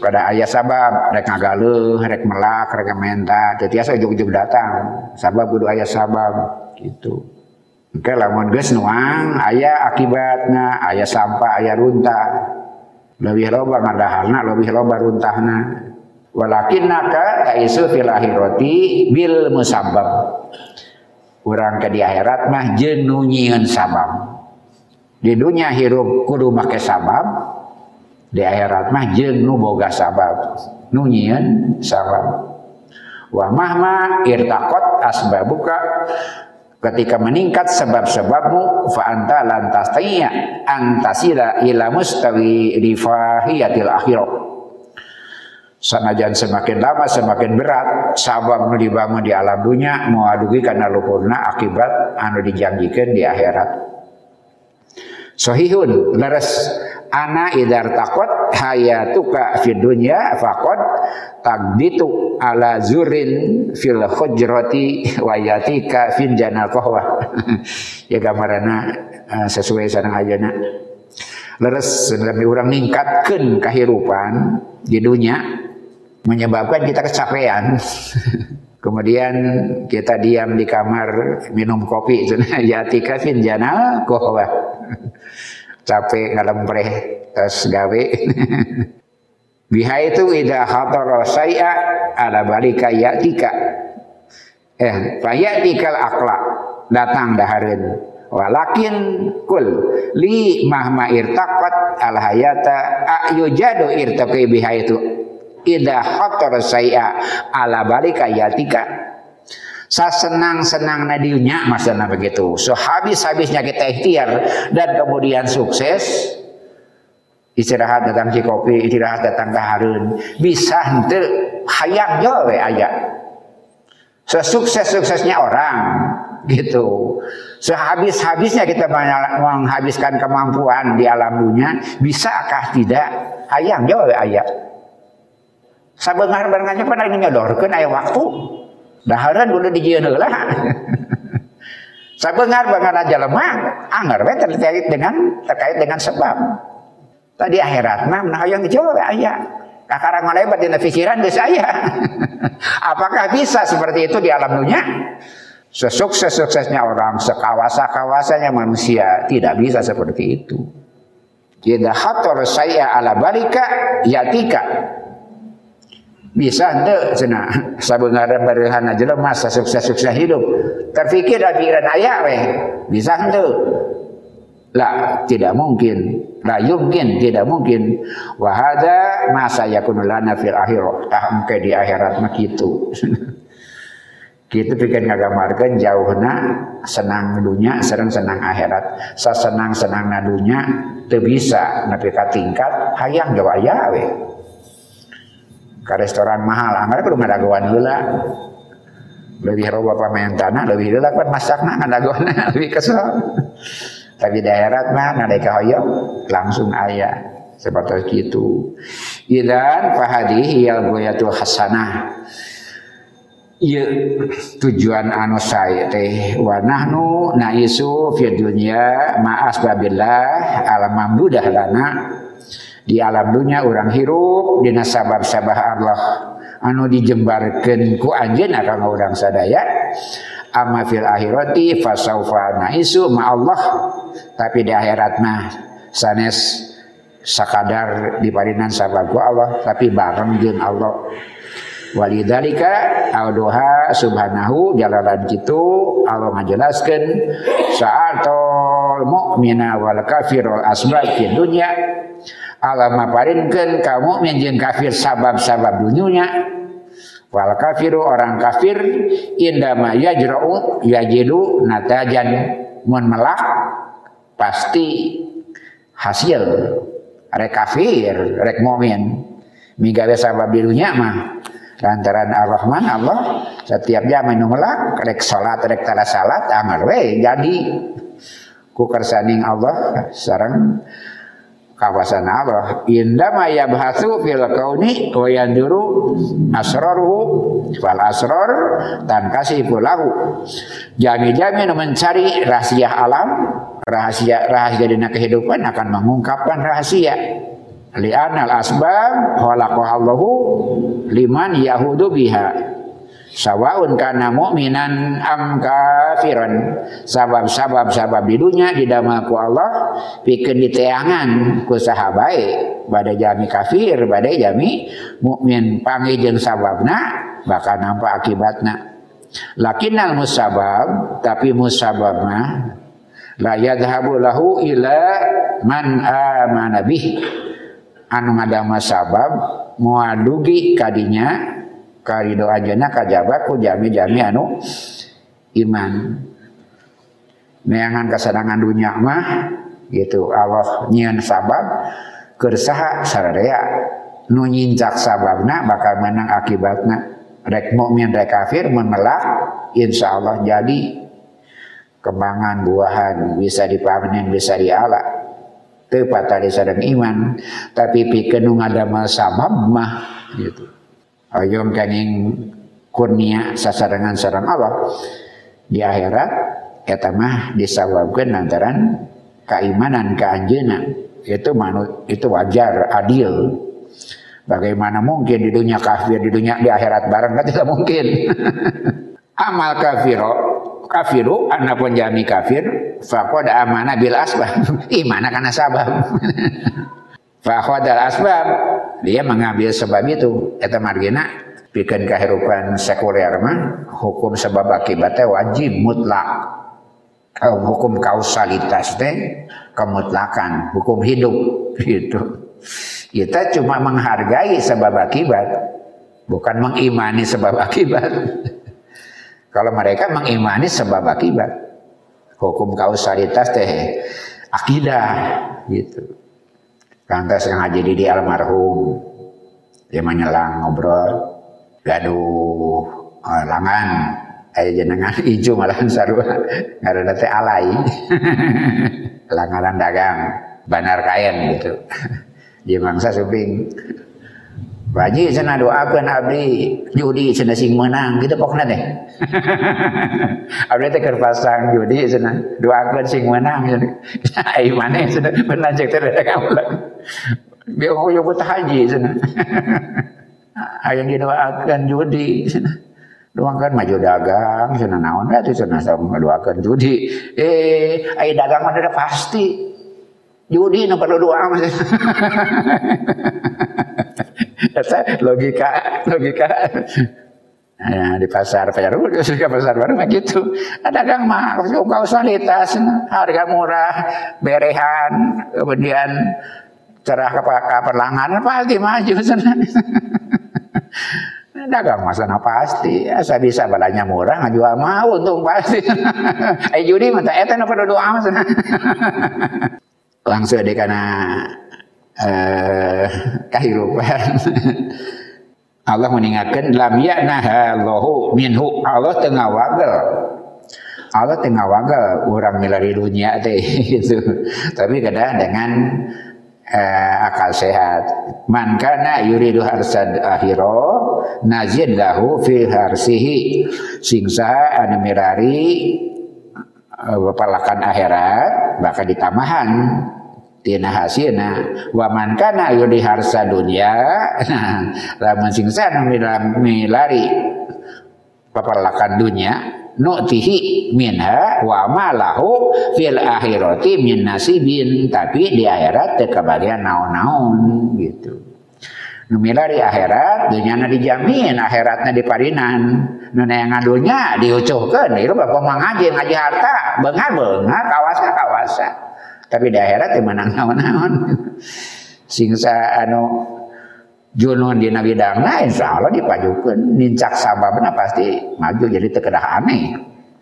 kada ayah sabab. Rek ngagaleuh rek melak rek menta teu ujug-ujug datang. Sabab kudu ayah sabab gitu. Oke, lamun geus nuang aya akibatna aya sampah aya runtah. Lebih loba ngadahalna lebih loba runtahna. Walakinnaka taisu fil akhirati bil musabbab urang ke di akhirat mah nyieun sabab. Di dunia hirup kudu make sabab di akhirat mah jeunu boga sabab. Nu nyieun sabab. Wa mahma irtaqat asbabuka ketika meningkat sebab-sebabmu fa anta lan tastaiya antasila ila mustawi rifahiyatil akhirah. Sanajan semakin lama semakin berat sabab nu dibangun di alam dunia mau karena luhurna akibat anu dijanjikan di akhirat. Sahihun leres. Ana idar takot hayatuka fid dunya faqad tagbitu ala zurin fil hujrati wa yatika fil janal qahwa ya gambarana uh, sesuai sareng ayeuna leres lebih orang ningkatkan kehidupan di dunia menyebabkan kita kecapean. Kemudian kita diam di kamar minum kopi yatika fil janal qahwa capek ngalempreh tes gawe. Biha itu ida hadara say'a ala balika yatika. Eh fayatikal akla datang dahareun walakin kul li mahma irtaqat al hayata ayujadu irtaqi biha itu idha khatar saya ala balika yatika sa senang senang nadinya maksudnya begitu so habis habisnya kita ikhtiar dan kemudian sukses istirahat datang si kopi istirahat datang ke harun bisa hente hayang jauh ayat sesukses-suksesnya orang gitu. Sehabis-habisnya kita menghabiskan kemampuan di alam dunia, bisakah tidak? Ayang jawab ayat. Sabengar barangnya pernah nyodorkan ayat waktu. Daharan udah dijieun lah. Sabengar banget aja lemah, anggar terkait dengan terkait dengan sebab. Tadi akhirat mah nah yang dijawab ayat. Kakarang ngalebat di pikiran geus aya. Apakah bisa seperti itu di alam dunia? Sesukses-suksesnya orang, sekawasa-kawasanya manusia tidak bisa seperti itu. Tidak hator saya ala balika yatika. Bisa ente cina sabengara berhana jelema sukses-sukses hidup. Terfikir pikiran ayah weh. Bisa ente La, tidak mungkin. La yumkin, tidak mungkin. Wahada masa yakunu lana fil akhirah. Tak di akhirat mah gitu. Kita bikin ngagamarkan jauhna senang dunia, serang senang akhirat. Sa senang senang na dunia, teu bisa napi ka tingkat hayang jawa aya we. Ka restoran mahal, anggar kudu ngadagoan heula. Lebih roba pamain tanah, lebih heula kan masakna ngadagoan lebih kesel. Tapi daerah mah nadai kahoyong langsung ayah seperti itu. Idan fahadi hiyal goyatul hasanah. Iya tujuan anu saya teh wa nahnu naisu fi dunya ma asbabillah alam mamdudah lana di alam dunia orang hirup dina sabab-sabab Allah. Anu dijembarkeun ku anjeunna kang urang sadaya. Amma fil akhirati fasaufa naisu ma Allah. Tapi di akhirat mah sanes sakadar diparinan sabab Allah tapi bareng jeung Allah. Walidhalika audoha subhanahu jalanan gitu Allah ngajelaskan sa'atol mu'mina wal kafir wal asbab di dunia Allah maparinkan kamu menjeng kafir sabab-sabab dunia wal kafiru orang kafir indama yajra'u yajidu natajan. Mun melak pasti hasil. Rek kafir rek momen migawe sabab di mah. Lantaran Ar-Rahman Allah setiap jam melak rek salat rek tala salat amal we jadi. Ku kersaning Allah sareng kawasan Allah indama yabhasu fil kauni wa yanduru asraruhu fal asrar dan kasih pulahu jami-jami mencari rahasia alam rahasia rahasia dina kehidupan akan mengungkapkan rahasia. Li'anal asbab khalaqahallahu liman yahudu biha sawaun kana mu'minan am kafiran. Sabab-sabab sabab di dunia didamel ku Allah pikeun diteangan ku sahabae bade jami kafir bade jami mukmin. Panggih jeung sababna bakal nampak akibatna. Lakinnal musabab tapi musabab mah la yadhabu lahu ila man amana bih. Anu ngadama sabab muadugi kadinya karido ajana kajabaku jami-jami anu iman. Neangan kesenangan dunia mah gitu. Allah nyian sabab kersaha sararea. Nu nyincak sababna bakal menang akibatna. Rek mukmin rek kafir menelak insya Allah jadi kembangan buahan. Bisa dipanen bisa dialak. Tepat tadi sedang iman. Tapi pikeun nu ngadamel sabab mah gitu ayo kenging kurnia sasarangan sarang Allah di akhirat eta mah disababkeun lantaran keimanan keanjeunna. Itu manut itu wajar adil. Bagaimana mungkin di dunia kafir di dunia di akhirat bareng kan tidak mungkin. Amal kafiro kafiru anak pun jami kafir faqad amana bil asbab. Imana karena sabab faqad al asbab. Dia mengambil sebab itu. Eta margina bikin kehidupan sekuler mah hukum sebab akibatnya wajib mutlak. Hukum kausalitas teh kemutlakan hukum hidup gitu. Kita cuma menghargai sebab akibat bukan mengimani sebab akibat. Kalau mereka mengimani sebab akibat hukum kausalitas teh akidah gitu lantas ngaji di almarhum. Dia menyelang ngobrol. Gaduh oh, langan. Ayo jenengan hijau malahan sarua ngaranna teh alai. Langaran dagang. Banar kain gitu. Dia mangsa suping Baji sana doakan abdi judi sana sing menang gitu pokoknya deh. abdi teh kerpasang judi sana doakan sing menang. Ai mana sana pernah cek teh kamu Biar aku coba haji sana. Ayang didoakan judi sana. Doakan maju dagang sana naon itu sana sama doakan judi. Eh, ai dagang mana pasti. Judi nu perlu doa mas. logika logika Nah, di pasar baru, di pasar baru begitu. Ada dagang mah kausalitas, harga murah, berehan, kemudian cerah ke, perlangan pasti maju sana. dagang masana pasti asa bisa balanya murah ngajual mau untung pasti eh judi mata eta perlu doa masana langsung deh karena eh, kehidupan Allah meninggalkan lam ya'naha Allahu minhu. Allah tengah wagal Allah tengah wagal orang milari dunia teh gitu. Tapi kadang dengan eh, akal sehat. Man kana yuridu harsad akhiro nazid lahu fi harsihi. Singsa anu mirari uh, akhirat bakal ditamahan. Tina hasilna wa man kana yudi harsa dunya nah lamun singsan milari paparlakan dunya nu'tihi minha wa malahu fil akhirati min nasibin tapi di akhirat teu kabagian naon-naon gitu milari akhirat dunyana dijamin akhiratna diparinan nu yang ngadunya diucuhkeun ieu bapak mangaji ngaji harta. Beungar-beungar kawasa-kawasa tapi di akhirat teh menang naon-naon singsa anu junon di bidangna insya Allah dipajukan. Nincak sababna pasti maju jadi terkedah aneh.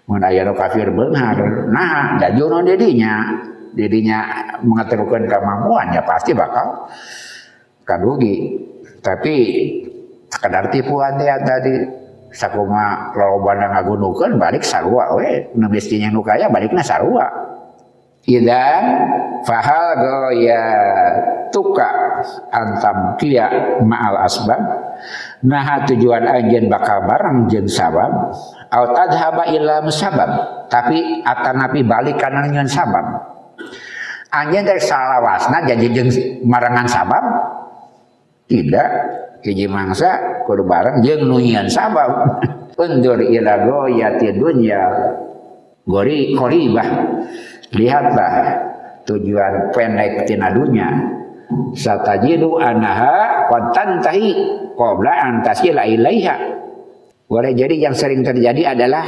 Mun aya nu kafir beunghar nah da junon didinya didinya mengaturkan kemampuan ya pasti bakal kadugi tapi sekedar tipuan dia tadi sakuma lolobana ngagunukeun balik sarua we. Nu mestinya nu kaya balikna sarua. Idan fahal goya tuka antam kia ma'al asbab. Nah tujuan anjen bakal barang jeng sabab. Au tadhaba ila musabab. Tapi atanapi balik kanan nyeun sabab. Anjen dari salawasna jadi jeng marangan sabab tidak. Hiji mangsa kudu bareng. Jeung nuyian sabab. Undur ila goyati dunya. Gori koribah. Lihatlah tujuan pendek tina dunya. Satajidu anaha qad qabla an tasila ilaiha. Boleh jadi yang sering terjadi adalah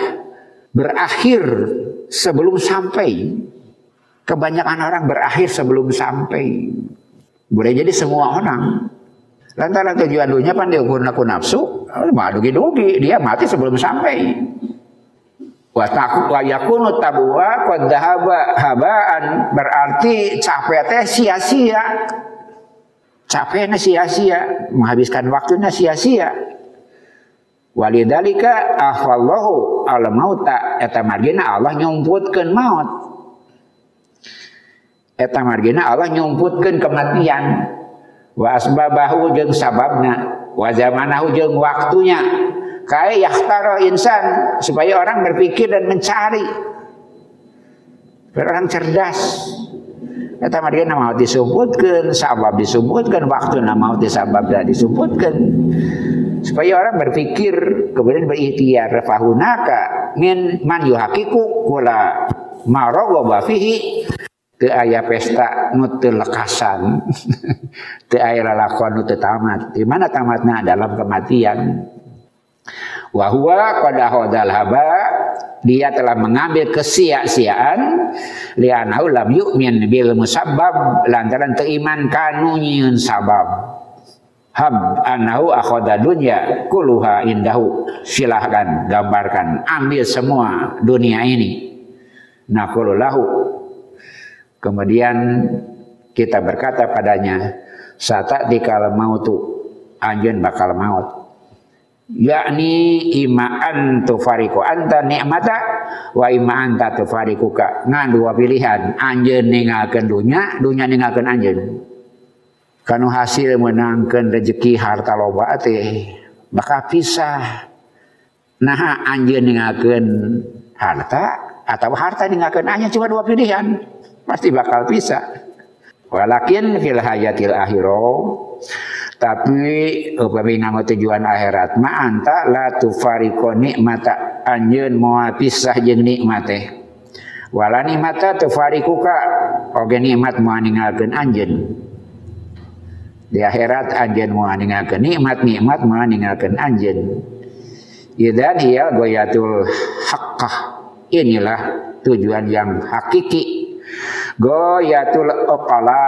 berakhir sebelum sampai. Kebanyakan orang berakhir sebelum sampai. Boleh jadi semua orang lantaran tujuan dunia pan diukur naku nafsu. Mah dugi-dugi. Dia mati sebelum sampai. Wa wa yakunu tabwa qad habaan. Berarti capek teh sia-sia. Capeknya sia-sia. Menghabiskan waktunya sia-sia. Walidalika afallahu al mauta eta margina Allah nyumputkeun maut. Eta margina Allah nyumputkeun kematian wa asbabahu jeung sababna wa zamanahu jeung waktunya Kaya yahtaro insan supaya orang berpikir dan mencari. Orang cerdas. Kata mereka nama disebutkan, sabab disebutkan, waktu nama disabab dan disebutkan. Supaya orang berpikir, kemudian berikhtiar. Fahunaka min man yuhakiku kula marogoba fihi te aya pesta nu teu lekasan. Teu aya lalakon nu tamat. Di mana tamatna? Dalam kematian. Wahwa qadahodal haba. Dia telah mengambil kesia-siaan. Lianau lam yu'min bil musabbab. Lantaran teiman kanu nyieun sabab. Hab anahu akhoda dunya kuluha indahu. Silahkan gambarkan. Ambil semua dunia ini. Nakulu lahu kemudian kita berkata padanya sata dikala mautu anjen bakal maut. Yakni ima an tufariku anta nikmata wa ima anta tufarikuka. Ngan dua pilihan. Anjeun ninggalkeun dunya dunya ninggalkeun anjeun kanu hasil menangkan rezeki harta loba teh bakal pisah. Nah anjeun ninggalkeun harta atau harta ninggalkeun anjeun cuma dua pilihan pasti bakal pisah walakin fil hayatil akhirah tapi upami nganggo tujuan akhirat ma anta la tufariqo nikmata. Anjeun moal pisah jeung nikmat teh. Wala nikmata tufariquka oge nikmat moal ninggalkeun anjeun. Di akhirat anjeun moal ninggalkeun nikmat nikmat moal ninggalkeun anjeun. Idan hiya goyatul haqqah. Inilah tujuan yang hakiki goyatul uqala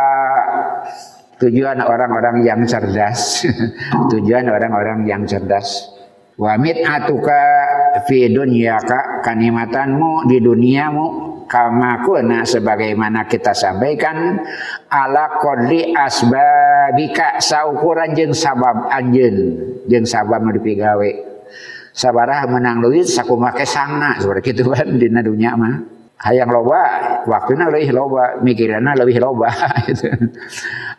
Tujuan orang-orang yang cerdas. Tujuan orang-orang yang cerdas. Wamit atuka fi dunyaka kanimatanmu di duniamu kama kuna sebagaimana kita sampaikan ala qadri asbabika saukuran jeung sabab anjeun jeung sabab nu dipigawe sabarah menang leuwih sakumaha sangna seperti itu kan dina dunya mah hayang loba waktuna leuwih loba mikirana leuwih loba gitu.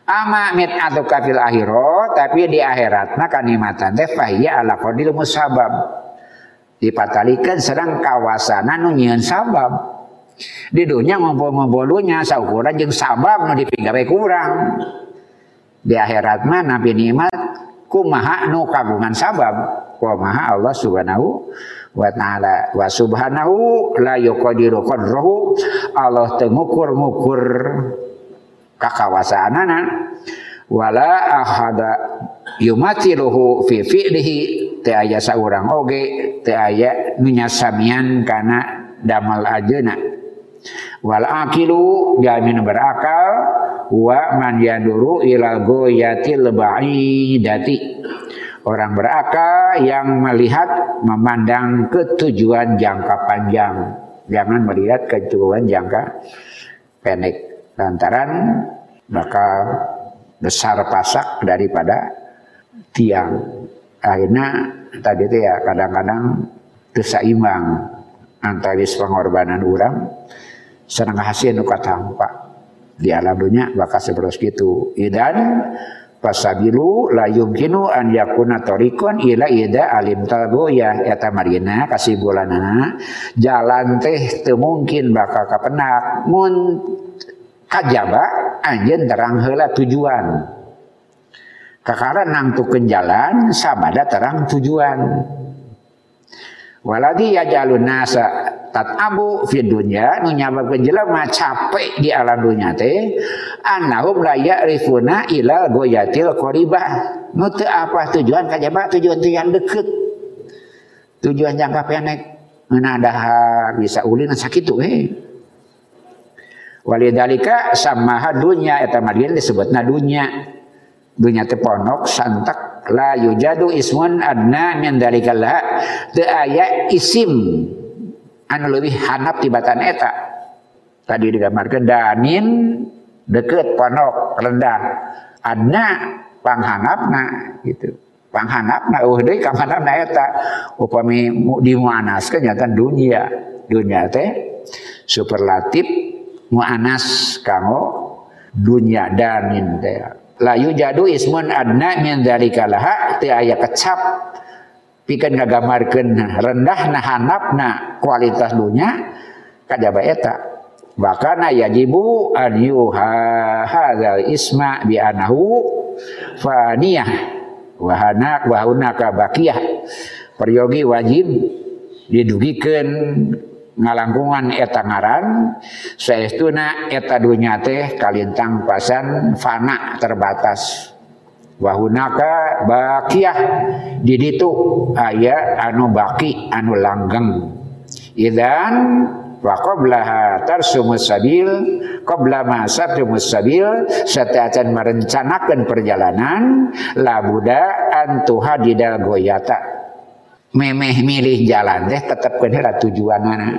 Ama mit atau kafil akhiro tapi di akhirat maka nikmatan teh fahiya ala qadil musabab. Dipatalikan sedang kawasan nu sabab. Di dunia ngumpul-ngumpul dunya saukuran jeung sabab nu dipinggawe kurang. Di akhirat mah nabi nikmat kumaha nu kagungan sabab? Kumaha Allah subhanahu wa ta'ala wa subhanahu la yuqadiru qadrahu. Allah teu ngukur-ngukur kakawasanana wala ahada yumatiluhu fi fi'lihi. Teu aya saurang oge teu aya nu nyasamian kana damal ajeuna wal akilu jamin berakal. Wa man yaduru ilal goyatil ba'idati orang berakal yang melihat memandang ketujuan jangka panjang. Jangan melihat ketujuan jangka pendek. Lantaran bakal besar pasak daripada tiang. Akhirnya tadi itu ya kadang-kadang terseimbang antara pengorbanan orang senang hasil nuka tampak di alam dunia bakal seperti itu. Dan pasabilu la yumkinu an yakuna torikon ila ida alim talboya eta marina kasih bulanana jalan teh teu mungkin bakal kapenak. Mun kajaba anjeun terang heula tujuan. Kakara nangtukeun jalan sabada terang tujuan. Waladi yajalun nasa tat abu fi dunya nu nyababkeun jelema capek di alam dunya teh annahum la ya'rifuna ila goyatil qaribah. Nu teu apa tujuan kajaba? Tujuan tujuan deket. Tujuan jangka pendek. Ngeunah bisa ulin sakitu eh. Walidalika samaha dunya eta madian disebutna dunya. Dunya teh ponok santak la yujadu ismun adna min dalikal la teu aya isim anu leuwih hanap tibatan eta. Tadi digambarkeun danin deket ponok rendah. Adna panghanapna gitu. Panghanapna eueuh deui ka manehna eta upami dimuanaskeun nyata dunia. Dunia teh superlatif mu'anas kanggo dunya danin teh. La yujadu ismun adna min dzalika laha teu aya kecap. Pikeun ngagamarkeun rendahna hanapna kualitas dunya kajaba eta. Bakana yajibu an yuha hadzal isma bi anahu faniyah. Wa hanak wa hunaka baqiyah. Peryogi wajib didugikeun ngalangkungan eta ngaran saestuna eta dunya teh kalintang pasan fana terbatas. Wahunaka bakiyah di ditu aya anu baki anu langgeng. Idan wa qablaha tarsumus sabil qabla ma sarjumus sabil sata'atan merencanakan perjalanan labuda antuha didal goyata memeh milih jalan. Teh tetep kena tujuan mana.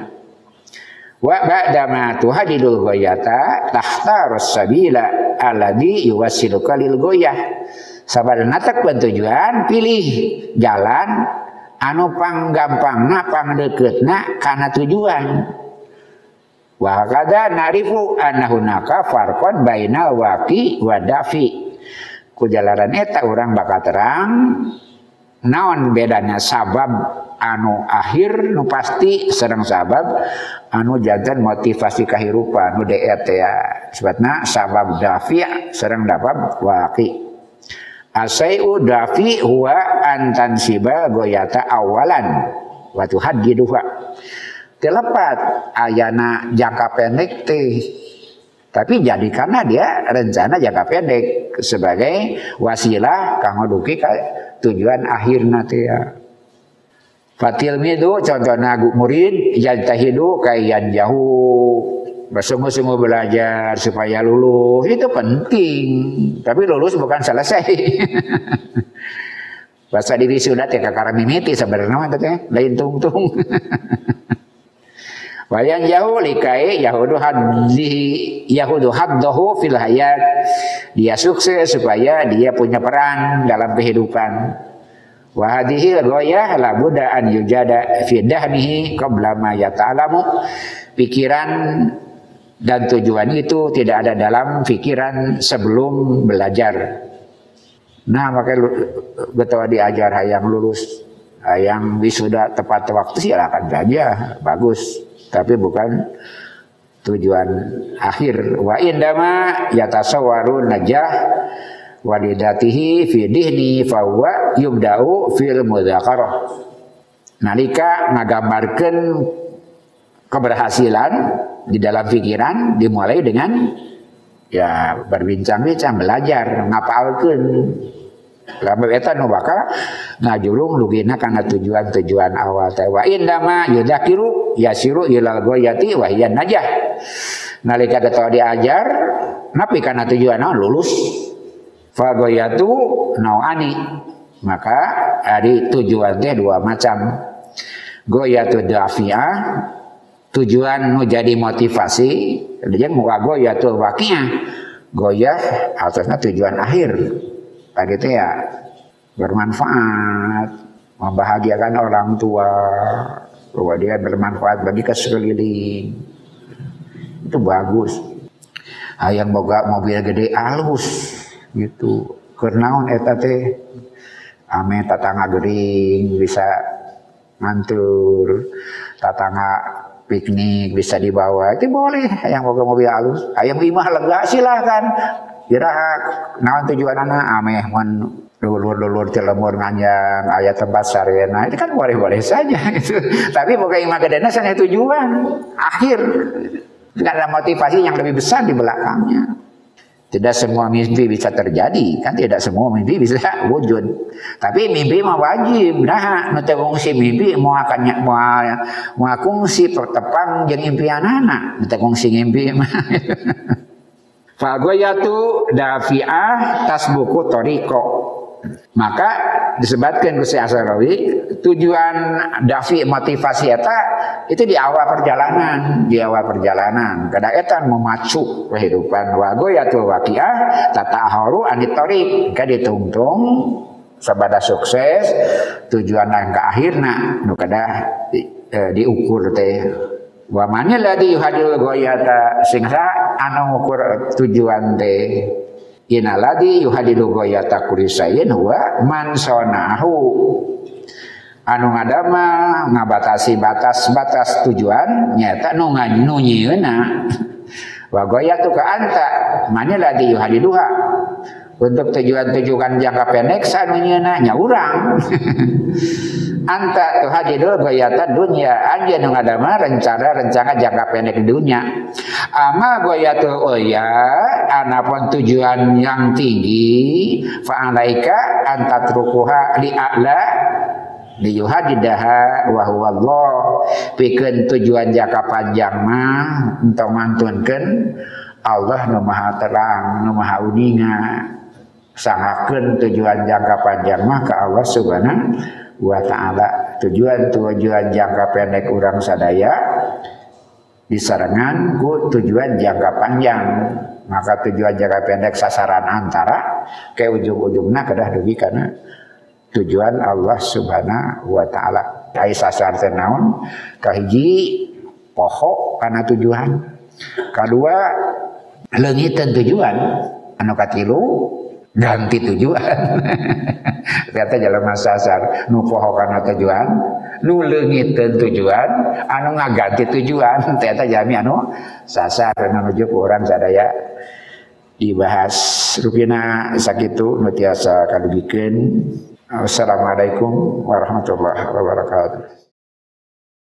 Wa ba'da ma tuhadidul goyata tahta sabila alladhi yuwassiluka lil goyah. Sabada natak tujuan pilih jalan anu panggampangna pangdeketna karena tujuan. Wa kada narifu annahunaka farqan bainal waqi wa dafi. Ku jalaran eta urang bakal terang naon bedanya sabab anu akhir nu pasti serang sabab anu jantan motivasi kehidupan nu deet ya. Sebabna sabab dafi serang dapat waqi. Asai'u dafi huwa antan siba goyata awalan watu hadjiduha telepat ayana jangka pendek teh. Tapi jadi karena dia rencana jangka pendek sebagai wasilah kanggo duki tujuan akhir nanti ya. Fatil midu contoh nagu murid tahidu kayan jauh bersungguh-sungguh belajar supaya lulus itu penting. Tapi lulus bukan selesai. Bahasa diri sudah teh kakara mimiti sebenarnya teh lain tung-tung Wayan jauh likai Yahudu haddi Yahudu haddahu fil hayat. Dia sukses supaya dia punya peran dalam kehidupan. Wa hadhihi goyah la buddha an yujada fi dahnihi qabla ma yata'lamu. Pikiran dan tujuan itu tidak ada dalam pikiran sebelum belajar. Nah, makanya betul diajar hayang lulus, hayang wisuda tepat waktu silakan saja, bagus. Tapi bukan tujuan akhir. Wa indama yatasawwaru najah walidatihi fi dihni huwa yubda'u fil mudzakarah. Nalika ngagambarkeun keberhasilan di dalam pikiran dimulai dengan ya berbincang-bincang belajar ngapalkeun Lamun eta nu bakal ngajurung lugina kana tujuan-tujuan awal teh wa indama yudakiru yasiru ilal goyati wa hiya najah. Nalika kita diajar napi kana tujuan naon lulus. Fa goyatu nauani. Maka ada tujuan teh dua macam. Goyatu dafi'ah tujuan mau jadi motivasi dia mau goyatul wakiyah goyah atasnya tujuan akhir Pak gitu ya. Bermanfaat. Membahagiakan orang tua. Bahwa dia bermanfaat bagi sekeliling itu bagus. Yang boga mobil gede alus gitu. Kernaun eta teh. Ame tatangga gering bisa mantur tatangga piknik bisa dibawa. Itu boleh. Yang boga mobil halus. Ayam imah lega silahkan kira naon tujuan anak ameh mon lulur-lulur cilemur nganjang ayat tempat sarena itu kan boleh-boleh saja gitu. tapi boga imah gedena sana tujuan akhir tidak ada motivasi yang lebih besar di belakangnya tidak semua mimpi bisa terjadi, kan tidak semua mimpi bisa wujud. Tapi mimpi mah wajib. Nah, nanti kongsi mimpi mau akan mau mau kongsi pertepang jeung impian anak. Nanti kongsi mimpi mah. Fagoyatu dafi'ah tasbuku toriko. Maka disebutkan Gusti Asarawi tujuan dafi motivasi eta itu di awal perjalanan, di awal perjalanan. Kada eta memacu kehidupan wago ya tu waqiah tataharu anitorik ka ditungtung sabada sukses tujuan yang ke akhirna nu kada di, eh, diukur teh wa manil ladhi yuhadil goyata sing sa anu ngukur tujuan teh. Inna ladzi yuhadilu goyata kurisayin huwa man sonahu anu ngadama ngabatasi batas-batas tujuan nyata nu nganyunyeuna wa goyatu ka anta manil ladzi yuhadiluha untuk tujuan-tujuan jangka pendek sanunya nanya orang anta tuhadidul goyatan dunia. Anja nu ngadama rencana-rencana jangka pendek dunia. Ama goyatul oya anapun tujuan yang tinggi. Fa'alaika anta trukuha li'a'la liyuhadidaha wa huwa Allah. Pikeun tujuan jangka panjang mah untuk mantunkeun Allah nu maha terang nu maha uninga. Sangakeun tujuan jangka panjang mah ke Allah subhanahu wa ta'ala. Tujuan tujuan jangka pendek orang sadaya disarangan ku tujuan jangka panjang. Maka tujuan jangka pendek sasaran antara ke ujung-ujungnya kedah dugi karena tujuan Allah subhanahu wa ta'ala. Ai sasar tenaun kahiji pohok karena tujuan. Kedua lengitan tujuan. Anu katilu ganti tujuan. Kata jalan sasar nu poho tujuan nu leungiteun tujuan anu ngaganti tujuan. Ternyata jami anu sasar menuju ke orang sadaya. Dibahas rupina sakitu nu tiasa kadugikeun Assalamualaikum warahmatullahi wabarakatuh